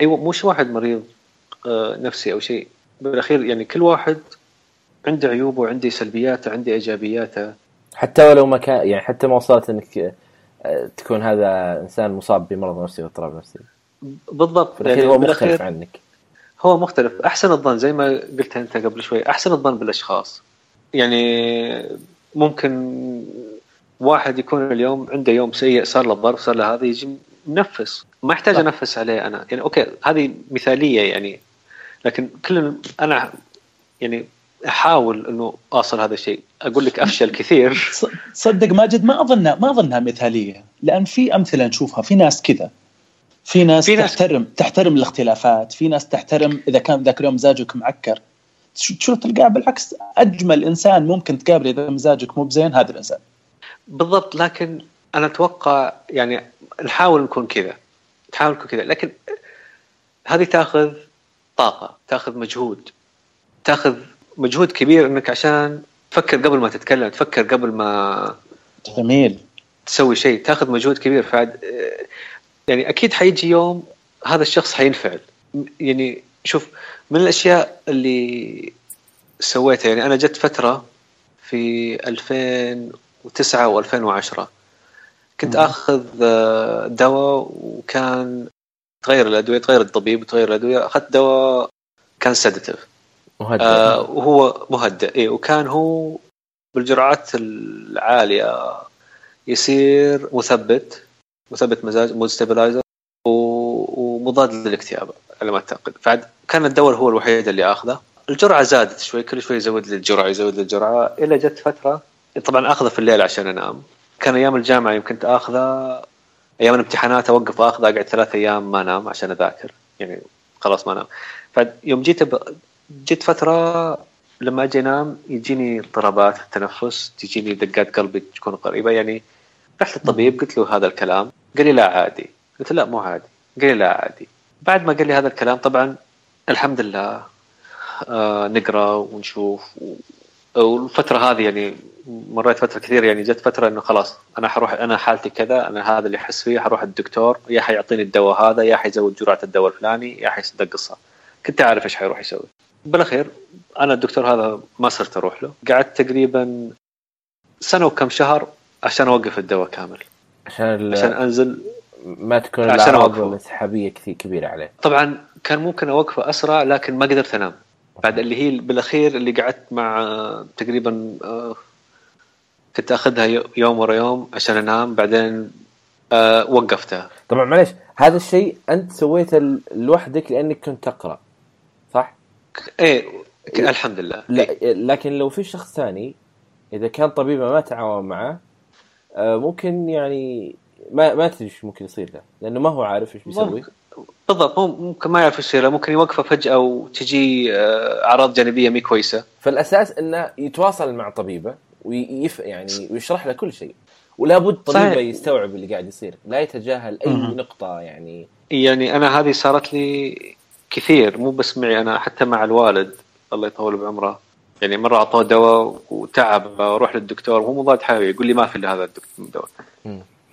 أيوه مش واحد مريض آه نفسي أو شيء بالأخير يعني كل واحد عنده عيوبه وعنده سلبياته عنده إيجابياته. حتى ولو ما كان يعني حتى ما وصلت إنك آه، تكون هذا إنسان مصاب بمرض نفسي واضطراب نفسي. بالضبط. الاخير هو مختلف عنك. هو مختلف. أحسن الظن زي ما قلت أنت قبل شوي أحسن الظن بالأشخاص. يعني ممكن واحد يكون اليوم عنده يوم سيء صار له ضرب صار له هذا يجي منفس ما يحتاج صح. أنفس عليه أنا. يعني أوكي هذه مثالية يعني. لكن كل أنا يعني أحاول إنه أوصل هذا الشيء. أقول لك أفشل كثير. ص- تصدق ماجد ما أظنها ما أظنها مثالية. لأن في أمثلة نشوفها. في ناس كذا. في ناس, في ناس- تحترم تحترم الاختلافات. في ناس تحترم إذا كان ذاك اليوم مزاجك معكر. شو تلقاه؟ بالعكس أجمل إنسان ممكن تقابله إذا مزاجك مو بزين هذا الإنسان. بالضبط لكن أنا أتوقع يعني نحاول نكون كذا. نكون كذا. لكن هذه تاخذ طاقة تاخذ مجهود. تاخذ مجهود كبير إنك عشان تفكر قبل ما تتكلم تفكر قبل ما جميل تسوي شيء. تاخذ مجهود كبير. فعد يعني أكيد حيجي يوم هذا الشخص حينفعل. يعني شوف من الأشياء اللي سويتها يعني أنا جت فترة في 2009 و2010 كنت آخذ آه، دواء وكان تغير الأدوية تغير الطبيب وتغير الأدوية. أخذت دواء كان sedative مهدئ. آه وهو مهدئ. إيه وكان هو بالجرعات العالية يصير مثبت مثبت مزاج mood stabilizer ومضاد للاكتئاب على ما أعتقد. فعد كان الدواء هو الوحيد اللي أخذه. الجرعة زادت شوي كل شوي يزود لي الجرعه يزود لي الجرعه إلى جت فترة طبعا أخذه في الليل عشان أنام. كان أيام الجامعة يمكن اخذه أيام الامتحانات أوقف اخذه أقعد ثلاث أيام ما انام عشان أذاكر يعني خلاص ما انام فيوم جيت ب... جيت فترة لما أجي أنام يجيني اضطرابات في التنفس تجيني دقات قلبي تكون قريبة يعني رحت للطبيب قلت له هذا الكلام قال لي لا عادي. قلت له لا مو عادي. قال لي لا عادي. بعد ما قال لي هذا الكلام طبعا الحمد لله آه نقرأ ونشوف والفترة هذه يعني مريت فترة كثير يعني جت فترة إنه خلاص أنا حروح أنا حالتي كذا أنا هذا اللي أحس فيه حروح الدكتور يا حيعطيني الدواء هذا يا حيزود جرعة الدواء الفلاني يا حيصدق قصة. كنت عارف إيش حيروح يسوي. بالأخير أنا الدكتور هذا ما صرت أروح له. قعدت تقريبا سنة وكم شهر عشان أوقف الدواء كامل. عشان عشان أنزل ما تكون عشان الأعراض. الانسحابيه كثير كبيرة عليه. طبعا كان ممكن أوقفه أسرع لكن ما قدرت أنام. بعد اللي هي بالأخير اللي قعدت مع تقريبا آه، كنت أخذها يو- يوم ورا يوم عشان أنام بعدين آه، وقفتها طبعا معلش هذا الشيء أنت سويته لوحدك لأنك كنت تقرأ صح؟ إيه الحمد لله لا إيه. لكن لو في شخص ثاني إذا كان طبيبه ما تعاون معه آه، ممكن يعني ما ما تدري إيش ممكن يصير له لأنه ما هو عارف إيش بيسوي. بالضبط مو- ممكن ما يعرف إيش يصير ممكن يوقفه فجأة وتجي آه، أعراض جانبية مي كويسة فالأساس إنه يتواصل مع طبيبه ويف يعني ويشرح له كل شيء ولا بد طبيبه صحيح. يستوعب اللي قاعد يصير لا يتجاهل أي مهم. نقطة يعني يعني أنا هذه صارت لي كثير مو بس معي أنا حتى مع الوالد الله يطول بعمره يعني مرة أعطوه دواء وتعب أروح للدكتور وهو مضاد حيوي يقول لي ما في إلا هذا الدكتور الدواء.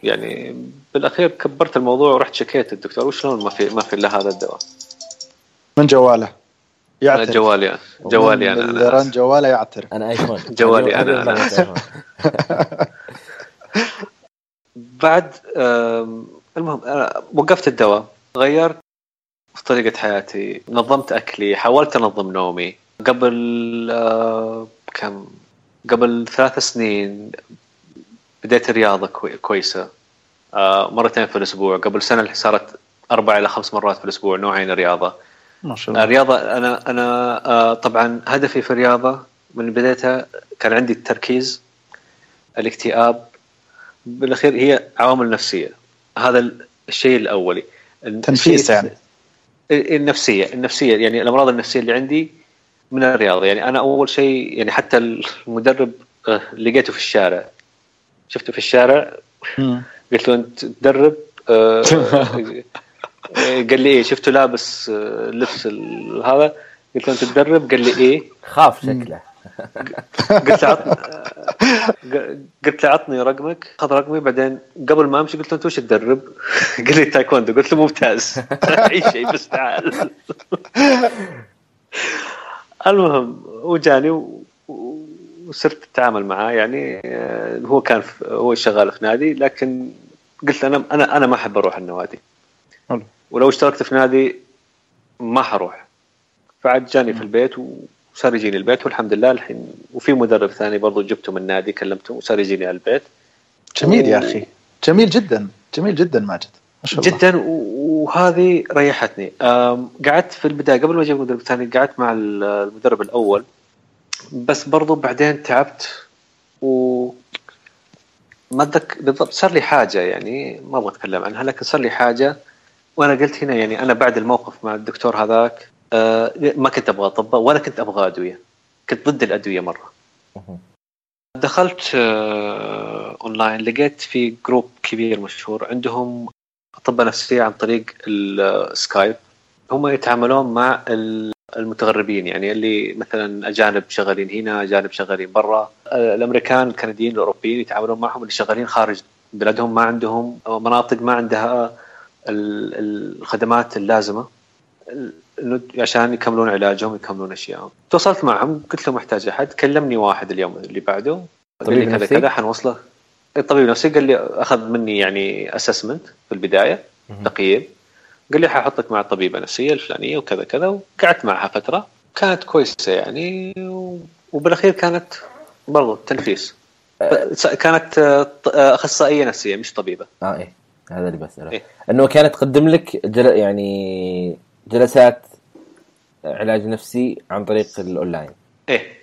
يعني بالأخير كبرت الموضوع ورحت شكيت الدكتور. وشلون ما في ما في إلا هذا الدواء؟ من جواله؟ أنا يعترف جوالي جوالي أنا. اللي رن جواله يعترف. أنا آيفون. جوالي. ضغط آيفون. بعد المهم أنا وقفت الدواء غيرت في طريقة حياتي نظمت أكلي حاولت أنظم نومي. قبل كم؟ قبل ثلاث سنين بديت رياضة كوي- كويسة. آه، مرتين في الأسبوع. قبل سنة صارت أربع إلى خمس مرات في الأسبوع نوعين رياضة. ما شاء الله. الرياضة أنا أنا آه، طبعا هدفي في الرياضة من بدايتها كان عندي التركيز الاكتئاب. بالأخير هي عوامل نفسية. هذا ال- الشيء الأولي. تنفيس يعني. النفسية. النفسية يعني الأمراض النفسية اللي عندي من الرياضة. يعني أنا أول شيء يعني حتى المدرب آه، لقيته في الشارع. شفته في الشارع. قلت له أنت تدرب؟ آه، قال لي إيه شفته لابس آه، لبس ال- هذا. قلت له أنت تدرب؟ قال لي إيه. خاف شكله. قلت له عطني آه، قلت له عطني رقمك. اخذ رقمي. بعدين قبل ما أمشي قلت له أنت وش تدرب؟ قال لي تايكوندو. قلت له ممتاز. أي شيء بس تعال. المهم هو جاني و- و- وصرت أتعامل معاه يعني آه، هو كان هو شغال في نادي لكن قلت أنا أنا أنا ما أحب أروح النوادي. حلو. ولو اشتركت في نادي ما حروح. فعاد جاني في البيت وصار يجيني البيت والحمد لله الحين. وفي مدرب ثاني برضو جبته من النادي كلمته وصار يجيني على البيت. جميل يا أخي. جميل جدا جميل جدا ماجد. ما شاء الله. جدا و- وهذه ريحتني. قعدت في البداية قبل ما أجيب المدرب الثاني قعدت مع ال- المدرب الأول. بس برضو بعدين تعبت و ما اتذكر بالضبط صار لي حاجة يعني ما أبغى أتكلم عنها لكن صار لي حاجة وأنا قلت هنا يعني أنا بعد الموقف مع الدكتور هذاك آه ما كنت أبغى اطبق ولا كنت أبغى أدوية كنت ضد الأدوية مرة. دخلت آه اونلاين لقيت في group كبير مشهور عندهم أطباء نفسية عن طريق السكايب هم يتعاملون مع ال- المتغربين يعني اللي مثلا أجانب شغالين هنا أجانب شغالين برا. الأمريكان الكنديين الأوروبيين يتعاملون معهم اللي شغالين خارج بلادهم ما عندهم مناطق ما عندها ال- الخدمات اللازمة. عشان يكملون علاجهم يكملون اشيائهم تواصلت معهم قلت له محتاج أحد كلمني واحد اليوم اللي بعده. قال لي كذا؟ كذا حنوصله الطبيب نفسي قال لي أخذ مني يعني اسسمنت في البداية. تقييم. قال لي حاحطك مع الطبيبه النفسيه الفلانية وكذا كذا وقعدت معها فترة. كانت كويسة يعني وبالأخير كانت برضو تنفيس كانت آه، آه، أخصائية نفسية مش طبيبة. آه إيه. هذا اللي بسأله. إيه. إنه كانت تقدم لك جل... يعني جلسات علاج نفسي عن طريق الأونلاين. إيه.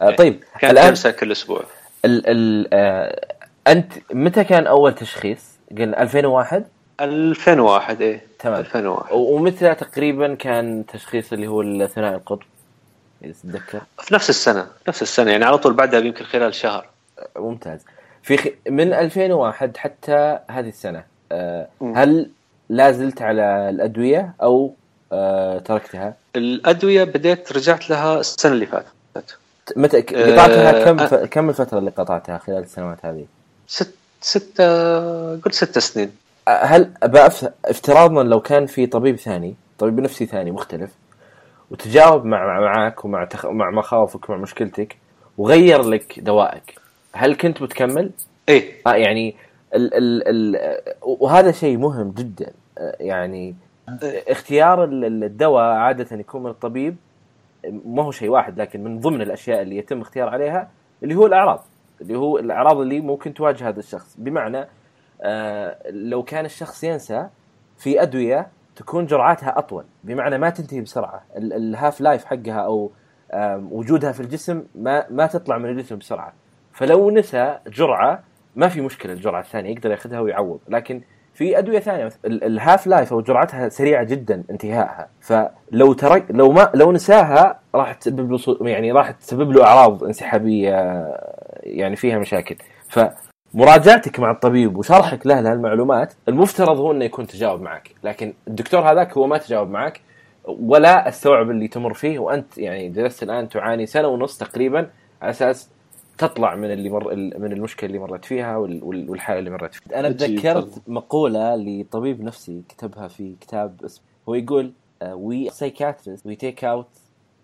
آه طيب كانت الآن جلسة كل أسبوع. ال... ال... آه أنت متى كان أول تشخيص؟ قلنا 2001 2001 إيه تمام 2001 و- ومتى تقريبا كان تشخيص اللي هو الثنائي القطب؟ إذا تتذكر في نفس السنة نفس السنة يعني على طول بعدها يمكن خلال شهر ممتاز في خ... من 2001 حتى هذه السنة مم. هل لا زلت على الأدوية أو آه تركتها؟ الأدوية بديت رجعت لها السنة اللي فاتت متى آه، قطعتها كم أ- ف... كم الفترة اللي قطعتها خلال السنوات هذه؟ ست ستة قلت ست سنين هل. افتراضا لو كان في طبيب ثاني طبيب نفسي ثاني مختلف وتجاوب مع مع- معك ومع تخ... مع مخاوفك ومع مشكلتك وغير لك دوائك هل كنت بتكمل؟ إيه آه يعني ال... ال... ال... وهذا شيء مهم جدا آه، يعني اختيار ال- ال- الدواء عادة يكون من الطبيب ما هو شيء واحد لكن من ضمن الأشياء اللي يتم اختيار عليها اللي هو الأعراض اللي هو الأعراض اللي ممكن تواجه هذا الشخص بمعنى لو كان الشخص ينسى في أدوية تكون جرعاتها أطول بمعنى ما تنتهي بسرعة. ال- ال half-life حقها أو وجودها في الجسم ما ما تطلع من الجسم بسرعة. فلو نسى جرعة ما في مشكلة الجرعة الثانية يقدر ياخذها ويعوض. لكن في أدوية ثانية ال half-life أو جرعتها سريعة جدا انتهائها. فلو ترك لو ما لو نساها راح تسبب له يعني راح تسبب له أعراض انسحابية يعني فيها مشاكل. فمراجعتك مع الطبيب وشرحك له لهالمعلومات المفترض هو إنه يكون تجاوب معك لكن الدكتور هذاك هو ما تجاوب معك ولا استوعب اللي تمر فيه وأنت يعني جلست الآن تعاني سنة ونص تقريبا على أساس تطلع من اللي مر من المشكلة اللي مرت فيها وال- وال- والحالة اللي مرت فيها. أنا تذكرت. مقولة لطبيب نفسي كتبها في كتاب اسمه هو يقول uh, we psychiatrists we take out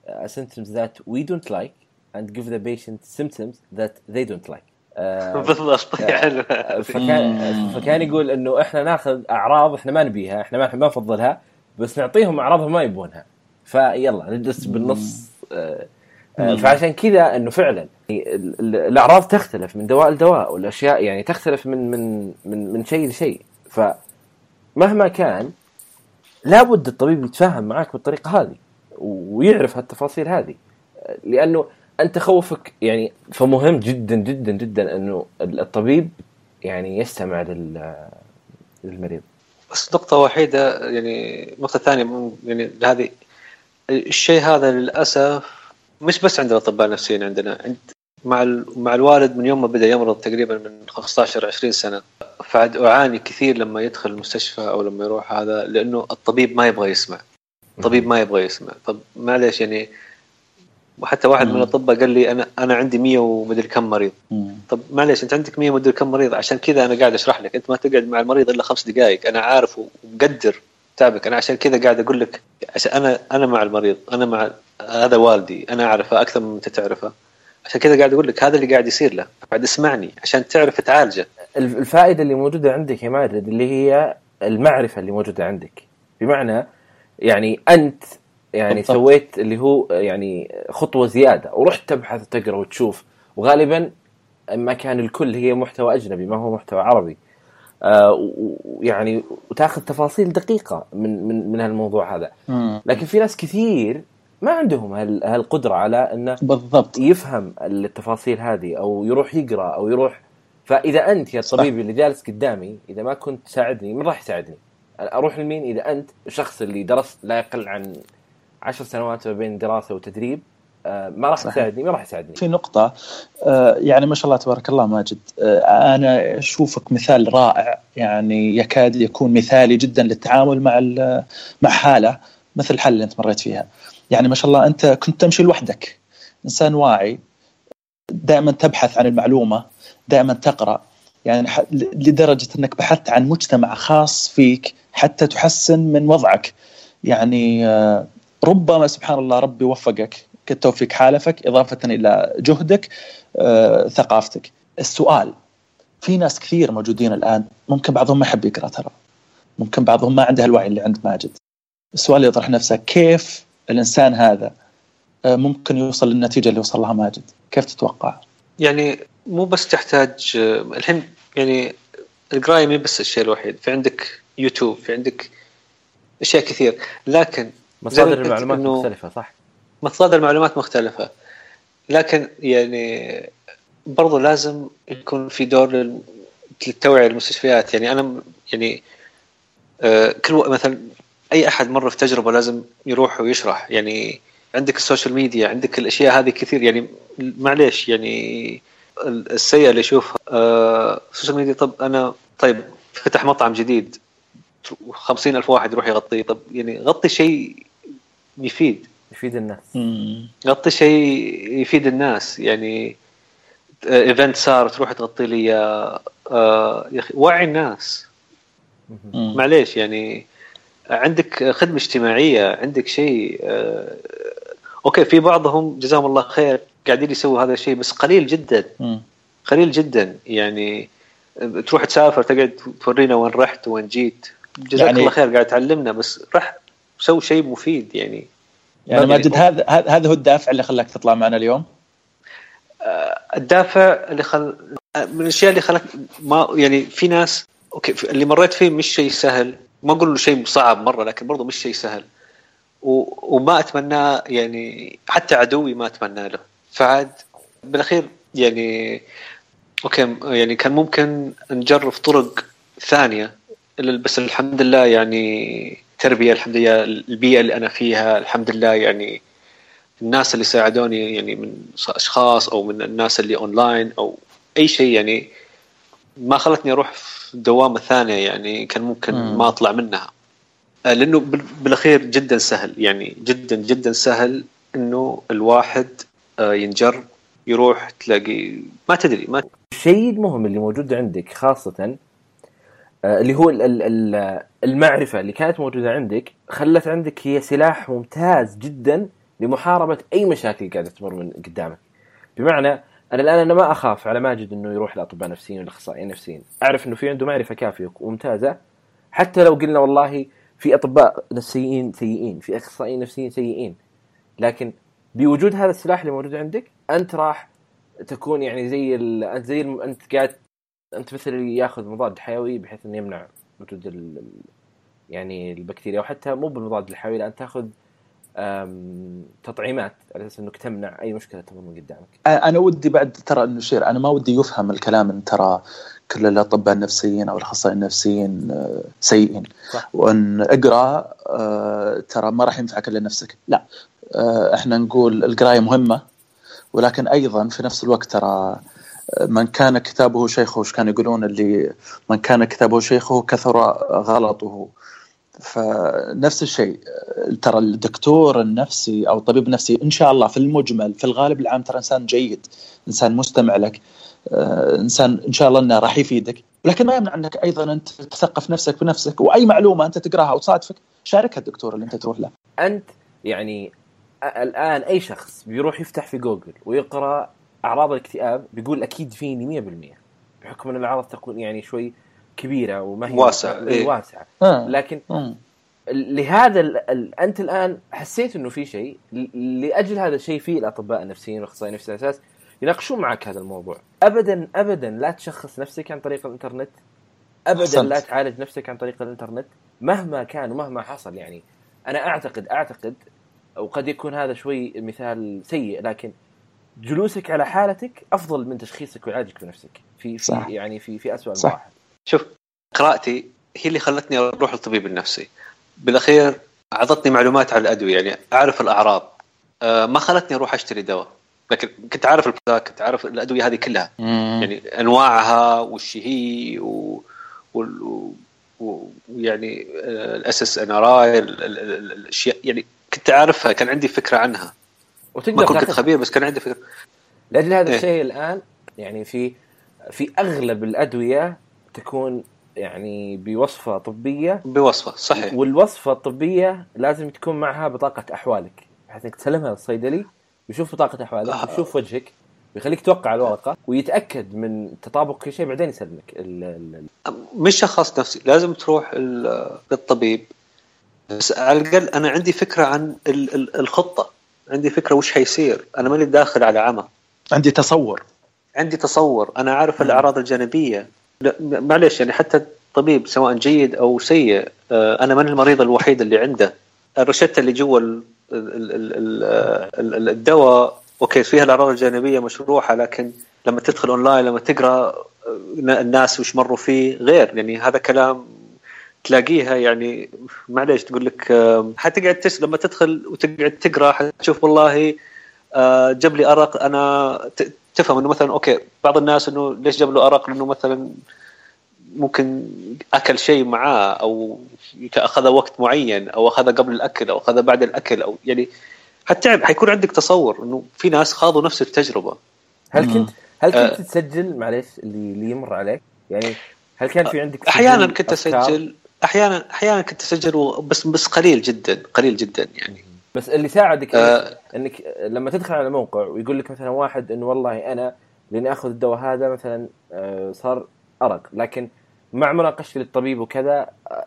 uh, symptoms that we don't like and give the patient symptoms that they don't like. آه، بالضبط حلو. فكان فكان يقول إنه إحنا ناخذ أعراض إحنا ما نبيها إحنا ما ما نفضلها بس نعطيهم اعراضهم ما يبونها. فيلا نجلس بالنص آه، آه،. فعشان كذا إنه فعلا ال- ال- الأعراض تختلف من دواء لدواء والأشياء يعني تختلف من من من من شيء لشيء. فمهما كان لابد الطبيب يتفاهم معك بالطريقة هذه ويعرف هالتفاصيل هذه. لأنه أنت خوفك يعني فمهم جدا جدا جدا إنه الطبيب يعني يستمع لل للمريض. بس نقطة وحيدة يعني نقطة ثانية يعني هذه الشيء هذا للأسف مش بس عند الأطباء النفسيين عندنا عند مع مع الوالد من يوم ما بدأ يمرض تقريبا من 15 20 سنة. فعد أعاني كثير لما يدخل المستشفى أو لما يروح هذا لأنه الطبيب ما يبغى يسمع. الطبيب ما يبغى يسمع. طب معليش يعني وحتى واحد من مم. الأطباء قال لي أنا أنا عندي 100 ومدري كم مريض. مم. طب معليش أنت عندك 100 ومدري كم مريض؟ عشان كذا أنا قاعد أشرح لك. أنت ما تقعد مع المريض إلا خمس دقائق أنا عارف ومقدر تعبك أنا عشان كذا قاعد أقول لك عشان أنا أنا مع المريض. أنا مع هذا والدي. أنا أعرفه أكثر من أنت تعرفه. عشان كذا قاعد أقول لك هذا اللي قاعد يصير له. بعد اسمعني عشان تعرف تعالجه. الف- الفائدة اللي موجودة عندك يا ماجد اللي هي المعرفة اللي موجودة عندك. بمعنى يعني أنت يعني بالضبط. سويت اللي هو يعني خطوة زيادة ورحت تبحث وتقرأ وتشوف. وغالبا ما كان الكل هي محتوى أجنبي ما هو محتوى عربي. آه، ويعني وتاخذ تفاصيل دقيقة من من من هالموضوع هذا. مم. لكن في ناس كثير ما عندهم هال- هالقدرة على إنه بالضبط. يفهم التفاصيل هذه أو يروح يقرأ أو يروح. فإذا أنت يا. الطبيب اللي جالس قدامي إذا ما كنت تساعدني من راح يساعدني. أروح لمين؟ إذا أنت الشخص اللي درس لا يقل عن 10 سنوات ما بين دراسة وتدريب آه، ما راح تساعدني ما راح يساعدني. في نقطة آه، يعني ما شاء الله تبارك الله ماجد. آه، أنا أشوفك مثال رائع يعني يكاد يكون مثالي جدا للتعامل مع مع حالة مثل الحالة اللي أنت مريت فيها. يعني ما شاء الله أنت كنت تمشي لوحدك. إنسان واعي دائما تبحث عن المعلومة دائما تقرأ. يعني لدرجة أنك بحثت عن مجتمع خاص فيك حتى تحسن من وضعك. يعني ربما سبحان الله ربي وفقك كالتوفيق حالفك إضافة إلى جهدك آه، ثقافتك. السؤال في ناس كثير موجودين الآن ممكن بعضهم ما يحب يقرأ ترى. ممكن بعضهم ما عنده الوعي اللي عند ماجد. السؤال يطرح نفسه كيف الإنسان هذا آه، ممكن يوصل للنتيجة اللي وصل لها ماجد؟ كيف تتوقع؟ يعني مو بس تحتاج آه، الحين يعني القراية مي بس الشيء الوحيد في عندك يوتيوب في عندك أشياء كثير. لكن مصادر المعلومات مختلفة صح؟ مصادر معلومات مختلفة. لكن يعني برضو لازم يكون في دور للتوعية للمستشفيات. يعني أنا يعني آه، كل مثلا أي أحد مر في تجربة لازم يروح ويشرح. يعني عندك ال social media عندك الأشياء هذه كثير. يعني معليش يعني السيئة اللي يشوفها آه، ال social media طب أنا طيب فتح مطعم جديد خمسين ألف واحد يروح يغطيه. طب يعني غطي شيء يفيد. يفيد الناس. غطي شيء يفيد الناس. يعني event صار تروح تغطي لي آه يا أخي وعي الناس. معليش يعني عندك خدمة اجتماعية عندك شيء آه okay في بعضهم جزاهم الله خير قاعدين يسووا هذا الشيء بس قليل جدا. قليل جدا. يعني تروح تسافر تقعد تورينا وين رحت وين جيت. جزاك يعني الله خير قاعد تعلمنا بس رح سوي شيء مفيد يعني. يعني ماجد هذا هذا هو الدافع اللي خلاك تطلع معنا اليوم؟ آه، الدافع اللي خل من الأشياء اللي خلت ما يعني في ناس okay اللي مريت فيه مش شيء سهل. ما أقول له شيء صعب مرة لكن برضه مش شيء سهل. و... وما اتمناه يعني حتى عدوي ما أتمنى له. فعاد بالأخير يعني okay يعني كان ممكن نجرب طرق ثانية. بس الحمد لله يعني التربية الحمد لله البيئة اللي أنا فيها الحمد لله يعني الناس اللي ساعدوني يعني من أشخاص أو من الناس اللي اونلاين أو أي شيء يعني ما خلتني أروح في الدوامه الثانية يعني كان ممكن م. ما أطلع منها آه، لأنه بالأخير جدا سهل يعني جدا جدا سهل إنه الواحد آه، ينجر يروح تلاقي ما تدري ما الشيء المهم اللي موجود عندك خاصة اللي هو المعرفة اللي كانت موجودة عندك خلت عندك هي سلاح ممتاز جدا لمحاربة أي مشاكل قاعدة تمر من قدامك. بمعنى أنا الآن أنا ما أخاف على ماجد أنه يروح لأطباء نفسيين ولا أخصائيين نفسيين أعرف أنه في عنده معرفة كافية وممتازة. حتى لو قلنا والله في أطباء نفسيين سيئين في أخصائيين نفسيين سيئين. لكن بوجود هذا السلاح اللي موجود عندك أنت راح تكون يعني زي انت زي أنت قاعد أنت مثل ياخذ مضاد حيوي بحيث إنه يمنع وجود ال... يعني البكتيريا وحتى مو بالمضاد الحيوي لا انت تاخذ تطعيمات على أساس إنك تمنع أي مشكلة تمر من قدامك. أنا ودي بعد ترى إنه شير أنا ما ودي يفهم الكلام إن ترى كل الأطباء النفسيين أو الأخصائيين النفسيين آه، سيئين صح. وإن أقرأ آه، ترى ما راح ينفعك الا نفسك، لا آه، إحنا نقول القراية مهمة ولكن أيضا في نفس الوقت ترى من كان كتابه شيخه وش كانوا يقولون اللي من كان كتابه شيخه كثر غلطه. فنفس الشيء ترى الدكتور النفسي أو الطبيب النفسي إن شاء الله في المجمل في الغالب العام ترى إنسان جيد إنسان مستمع لك آه، إنسان إن شاء الله إنه راح يفيدك. لكن ما يمنع إنك أيضا أنت تثقف نفسك بنفسك وأي معلومة أنت تقراها وتصادفك شاركها الدكتور اللي أنت تروح له. أنت يعني الآن أي شخص بيروح يفتح في جوجل ويقرأ أعراض الاكتئاب بيقول أكيد فيني 100% بحكم إن الأعراض تكون يعني شوي كبيرة وما هي واسعة إيه. واسعة آه. لكن آه. لهذا ال ال أنت الآن حسيت إنه في شيء لأجل هذا الشيء في الأطباء النفسيين والأخصائيين النفسيين أساس يناقشون معك هذا الموضوع ابدا ابدا لا تشخص نفسك عن طريق الإنترنت ابدا حسنت. لا تعالج نفسك عن طريق الإنترنت مهما كان ومهما حصل يعني أنا أعتقد أعتقد وقد يكون هذا شوي مثال سيء لكن جلوسك على حالتك أفضل من تشخيصك وعلاجك بنفسك. في في صح. يعني في في اسوء المراحل شوف قراءتي هي اللي خلتني أروح للطبيب النفسي. بالأخير أعطتني معلومات عن الأدوية يعني أعرف الأعراض. آه، ما خلتني أروح أشتري دواء. لكن كنت عارف البلاك كنت عارف الأدوية هذه كلها. يعني أنواعها وش هي و... ويعني ال SSNRI الأشياء. يعني كنت عارفها كان عندي فكرة عنها. وتقدر ما كنت خبير بس كان عندي فكرة. لاجل هذا إيه؟ الشيء الآن يعني في في أغلب الأدوية تكون يعني بوصفة طبية. بوصفة صحيح. والوصفة الطبية لازم تكون معها بطاقة أحوالك. بحيث إنك تسلمها للصيدلي يشوف بطاقة أحوالك آه. يشوف وجهك ويخليك توقع الورقة ويتأكد من تطابق كل شيء بعدين يسلمك. ال ال مش شخص نفسي لازم تروح للطبيب. بس على الأقل أنا عندي فكرة عن الخطة. عندي فكرة وش حيصير؟ أنا ماني داخل على عمى. عندي تصور. عندي تصور. أنا عارف الأعراض الجانبية. معلش يعني حتى الطبيب سواء جيد أو سيء آه، أنا من المريض الوحيد اللي عنده. الروشتة اللي جوا الدواء أوكي فيها الأعراض الجانبية مشروحة لكن لما تدخل أونلاين لما تقرأ الناس وش مروا فيه غير. يعني هذا كلام تلاقيها يعني معليش تقول لك حتقعد تس لما تدخل وتقعد تقرأ حتشوف والله آه، جاب لي أرق أنا تفهم إنه مثلا okay بعض الناس إنه ليش جاب له أرق؟ لأنه مثلا ممكن أكل شيء معاه أو أخذ وقت معين أو أخذ قبل الأكل أو أخذ بعد الأكل أو يعني حتى حيكون عندك تصور إنه في ناس خاضوا نفس التجربة. هل كنت هل كنت آه. تسجل معلش اللي اللي يمر عليك؟ يعني هل كان في عندك أحيانا كنت أسجل أحيانا أحيانا كنت أسجل بس بس قليل جدا قليل جدا يعني. بس اللي ساعدك آه. إنك لما تدخل على موقع ويقول لك مثلا واحد إنه والله أنا لأني آخذ الدواء هذا مثلا آه صار أرق. لكن مع مناقشتي للطبيب وكذا آه،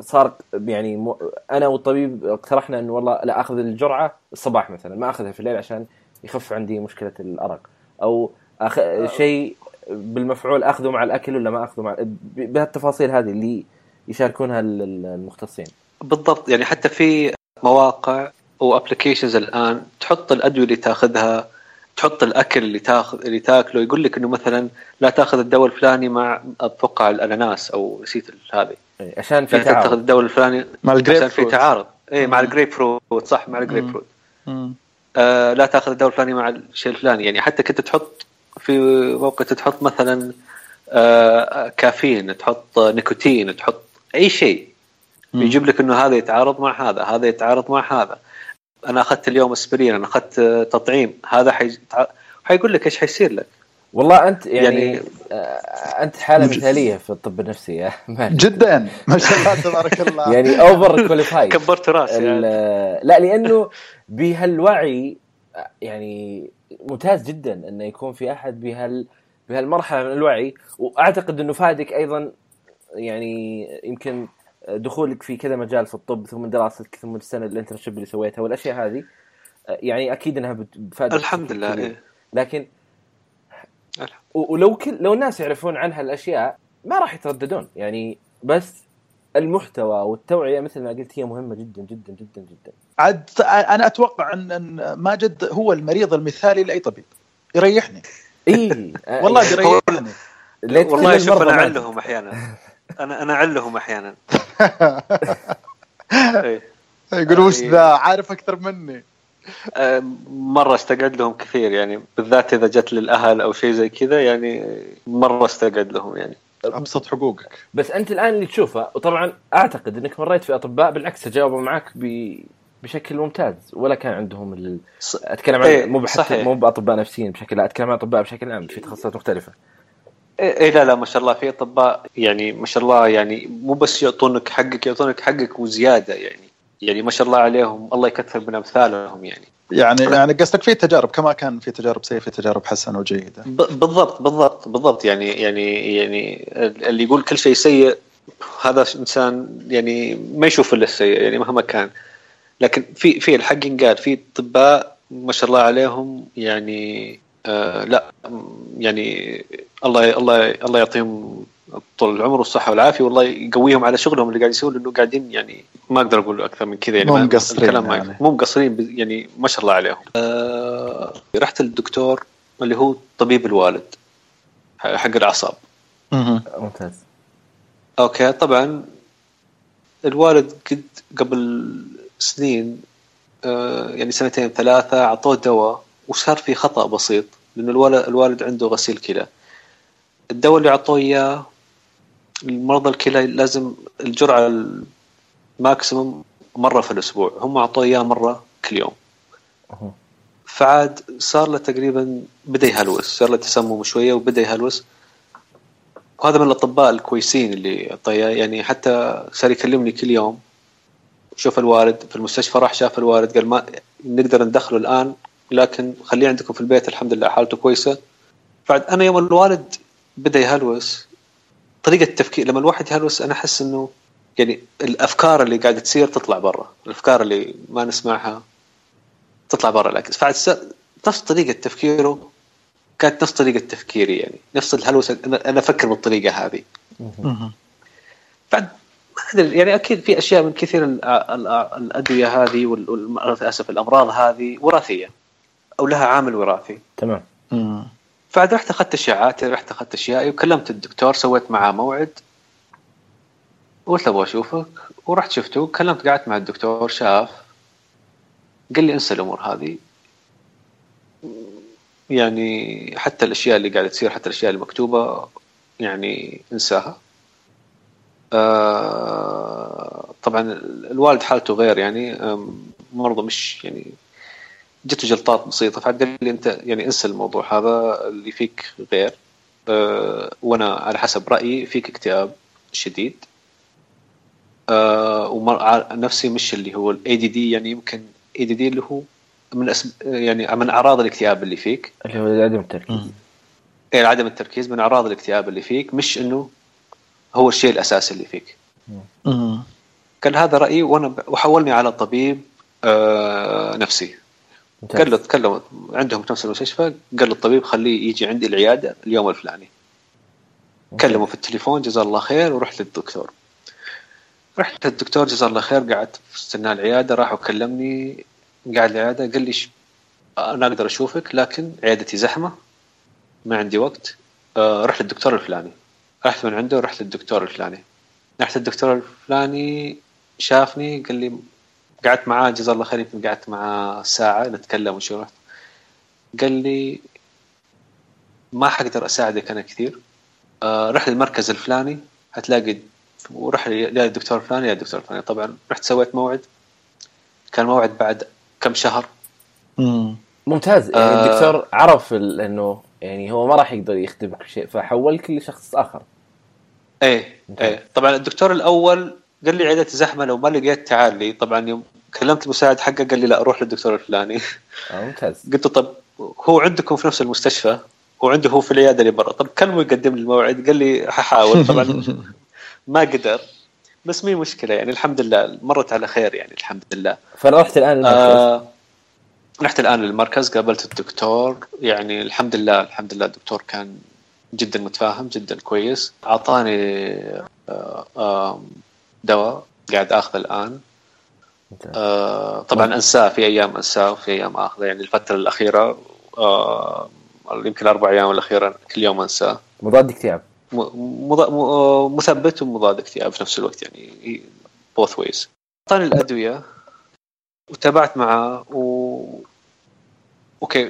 صار يعني أنا والطبيب اقترحنا إنه والله لا آخذ الجرعة الصباح مثلا ما آخذها في الليل عشان يخف عندي مشكلة الأرق. أو أخ... آه. شيء بالمفعول آخذه مع الأكل ولا ما آخذه مع بهالتفاصيل هذه اللي يشاركونها المختصين. بالضبط يعني حتى في مواقع وابلكيشنز الآن تحط الأدوية اللي تاخذها تحط الأكل اللي تاخذ اللي تاكله يقول لك إنه مثلا لا تأخذ الدواء الفلاني مع أتوقع الأناناس أو نسيت هذه. إيه، عشان في تعارض تأخذ الدواء الفلاني مع ال grape عشان في تعارض. إي مع الجريب فروت صح مع الجريب فروت آه لا تأخذ الدواء الفلاني مع الشيء الفلاني. يعني حتى كنت تحط في موقع تحط مثلا آه كافيين تحط نيكوتين تحط أي شيء. يجيب لك إنه هذا يتعارض مع هذا هذا يتعارض مع هذا. أنا أخذت اليوم اسبرين أنا أخذت تطعيم هذا حي... حيقول لك إيش حيصير لك. والله أنت يعني, يعني آه، أنت حالة مثالية في الطب النفسي جدا. ما شاء الله تبارك الله. يعني over qualify كبرت رأسي يعني. لا لأنه بهالوعي يعني ممتاز جدا إنه يكون في أحد بهال بهالمرحلة من الوعي. وأعتقد إنه فادك أيضا يعني يمكن دخولك في كذا مجال في الطب ثم دراستك ثم السنة ال internship اللي سويتها والأشياء هذه يعني أكيد إنها بتفادك الحمد لله إيه. لكن ولو كل لو الناس يعرفون عنها الأشياء ما راح يترددون. يعني بس المحتوى والتوعية مثل ما قلت هي مهمة جدا جدا جدا جدا. عاد أنا أتوقع ان ماجد هو المريض المثالي لأي طبيب. يريحني. اي والله يريحني. والله شوف أنا اعلهم أحيانا. أنا أنا أعلهم أحيانا. إيه. يقولوا وش ذا؟ عارف أكثر مني. آه، مرة استقعد لهم كثير يعني بالذات إذا جت للأهل أو شيء زي كذا يعني مرة استقعد لهم يعني. أبسط حقوقك. بس أنت الآن اللي تشوفه وطبعا أعتقد إنك مريت في أطباء بالعكس تجاوبوا معك ب... بشكل ممتاز ولا كان عندهم ال... أتكلم عن إيه مو مو بأطباء نفسيين بشكل لا أتكلم عن أطباء بشكل عام في تخصصات مختلفة. إيه، لا لا ما شاء الله في أطباء يعني ما شاء الله يعني مو بس يعطونك حقك يعطونك حقك وزيادة يعني. يعني ما شاء الله عليهم الله يكثر من أمثالهم يعني. يعني يعني قصدك في تجارب كما كان في تجارب سيئه في تجارب حسنة وجيدة. بالضبط بالضبط بالضبط. يعني يعني يعني اللي يقول كل شيء سيء هذا إنسان يعني ما يشوف إلا السيء يعني مهما كان. لكن في في الحق ينقال في أطباء ما شاء الله عليهم يعني آه لا يعني الله الله الله يعطيهم طول العمر والصحة والعافية. والله يقويهم على شغلهم اللي قاعد يسوون لأنه قاعدين يعني ما أقدر أقول أكثر من كذا يعني. مو مقصرين الكلام يعني. مو مقصرين يعني ما شاء الله عليهم. آه رحت للدكتور اللي هو طبيب الوالد حق الأعصاب. ممتاز. أوكي طبعا الوالد قد قبل سنين آه، يعني سنتين ثلاثة أعطوه دواء وصار في خطأ بسيط لأن الوالد, الوالد عنده غسيل كلى. الدواء اللي أعطوه إياه المرضى الكلى لازم الجرعة الماكسيموم مرة في الأسبوع هم أعطوه إياه مرة كل يوم. فعاد صار له تقريبا بدأ يهلوس صار له تسمم شوية وبدأ يهلوس. وهذا من الأطباء الكويسين اللي طيب يعني حتى صار يكلمني كل يوم. شوف الوالد في المستشفى راح شاف الوالد قال ما نقدر ندخله الآن لكن خليه عندكم في البيت الحمد لله حالته كويسة. بعد أنا يوم الوالد بدأ يهلوس. طريقة التفكير لما الواحد يهلوس أنا أحس إنه يعني الأفكار اللي قاعدة تصير تطلع برا. الأفكار اللي ما نسمعها تطلع برا. العكس فعد نفس طريقة تفكيره كانت نفس طريقة تفكيري يعني. نفس الهلوسة أنا أفكر بالطريقة هذه. بعد ما أدري يعني أكيد في أشياء من كثير الأدوية هذه للأسف الأمراض هذه وراثية أو لها عامل وراثي. تمام. بعد رحت أخذت اشعاعاتي رحت أخذت اشيائي وكلمت الدكتور سويت معاه موعد. قلت أبغى أشوفك ورحت شفته كلمت قعدت مع الدكتور شاف. قال لي انسى الأمور هذه. يعني حتى الأشياء اللي قاعدة تصير حتى الأشياء المكتوبة يعني انساها. آه طبعا الوالد حالته غير يعني مرضى مش يعني جته جلطات بسيطة. فقال لي أنت يعني انسى الموضوع هذا اللي فيك غير. آه وأنا على حسب رأيي فيك اكتئاب شديد. آه نفسي مش اللي هو الاي دي دي يعني يمكن اي دي دي اللي هو من أسب... يعني من أعراض الاكتئاب اللي فيك. اللي هو عدم التركيز. يعني عدم التركيز من أعراض الاكتئاب اللي فيك مش إنه هو الشيء الأساسي اللي فيك. كان هذا رأيي وأنا وحولني على طبيب آه نفسي. قال له تكلم عندهم في نفس المستشفى قال له الطبيب خليه يجي عندي العيادة اليوم الفلاني. كلمه في التليفون جزاه الله خير ورحت للدكتور. رحت للدكتور جزاه الله خير قعدت استنى العيادة راح وكلمني قاعد العيادة قال لي أنا أقدر أشوفك لكن عيادتي زحمة ما عندي وقت. آه رحت للدكتور الفلاني. رحت من عنده ورحت للدكتور الفلاني. رحت للدكتور الفلاني شافني قال لي قعدت معاه جزاه الله خير يمكن قعدت معاه ساعة نتكلم وشو رحت. قال لي ما حقدر أساعدك أنا كثير. آه رح للمركز الفلاني هتلاقي وروح يا الدكتور الفلاني يا الدكتور الفلاني طبعا رحت سويت موعد. كان موعد بعد كم شهر. مم. ممتاز. يعني آه. الدكتور عرف إنه يعني هو ما راح يقدر يخدمك بشيء فحولك لشخص آخر. إيه إيه. طبعا الدكتور الأول قال لي عيادتي زحمة لو ما لقيت تعال لي. طبعا يوم كلمت المساعد حقه قال لي لا روح للدكتور الفلاني. آه ممتاز. قلت له طب هو عندكم في نفس المستشفى؟ وعنده هو في العيادة اللي برا. طب كلمه يقدم لي الموعد قال لي ححاول طبعا ما قدر. بس مي مشكلة يعني الحمد لله. مرت على خير يعني الحمد لله. فرحت الآن المركز آه رحت الآن للمركز قابلت الدكتور. يعني الحمد لله الحمد لله الدكتور كان جدا متفاهم جدا كويس. أعطاني آه آه دواء قاعد آخذه الآن. آه طبعا أنساه في أيام أنساه وفي أيام آخذه. يعني الفترة الأخيرة آه يمكن أربع أيام الأخيرة كل يوم أنساه. مضاد اكتئاب. مثبت ومضاد اكتئاب في نفس الوقت يعني both ways أعطاني الأدوية وتابعت معاه و okay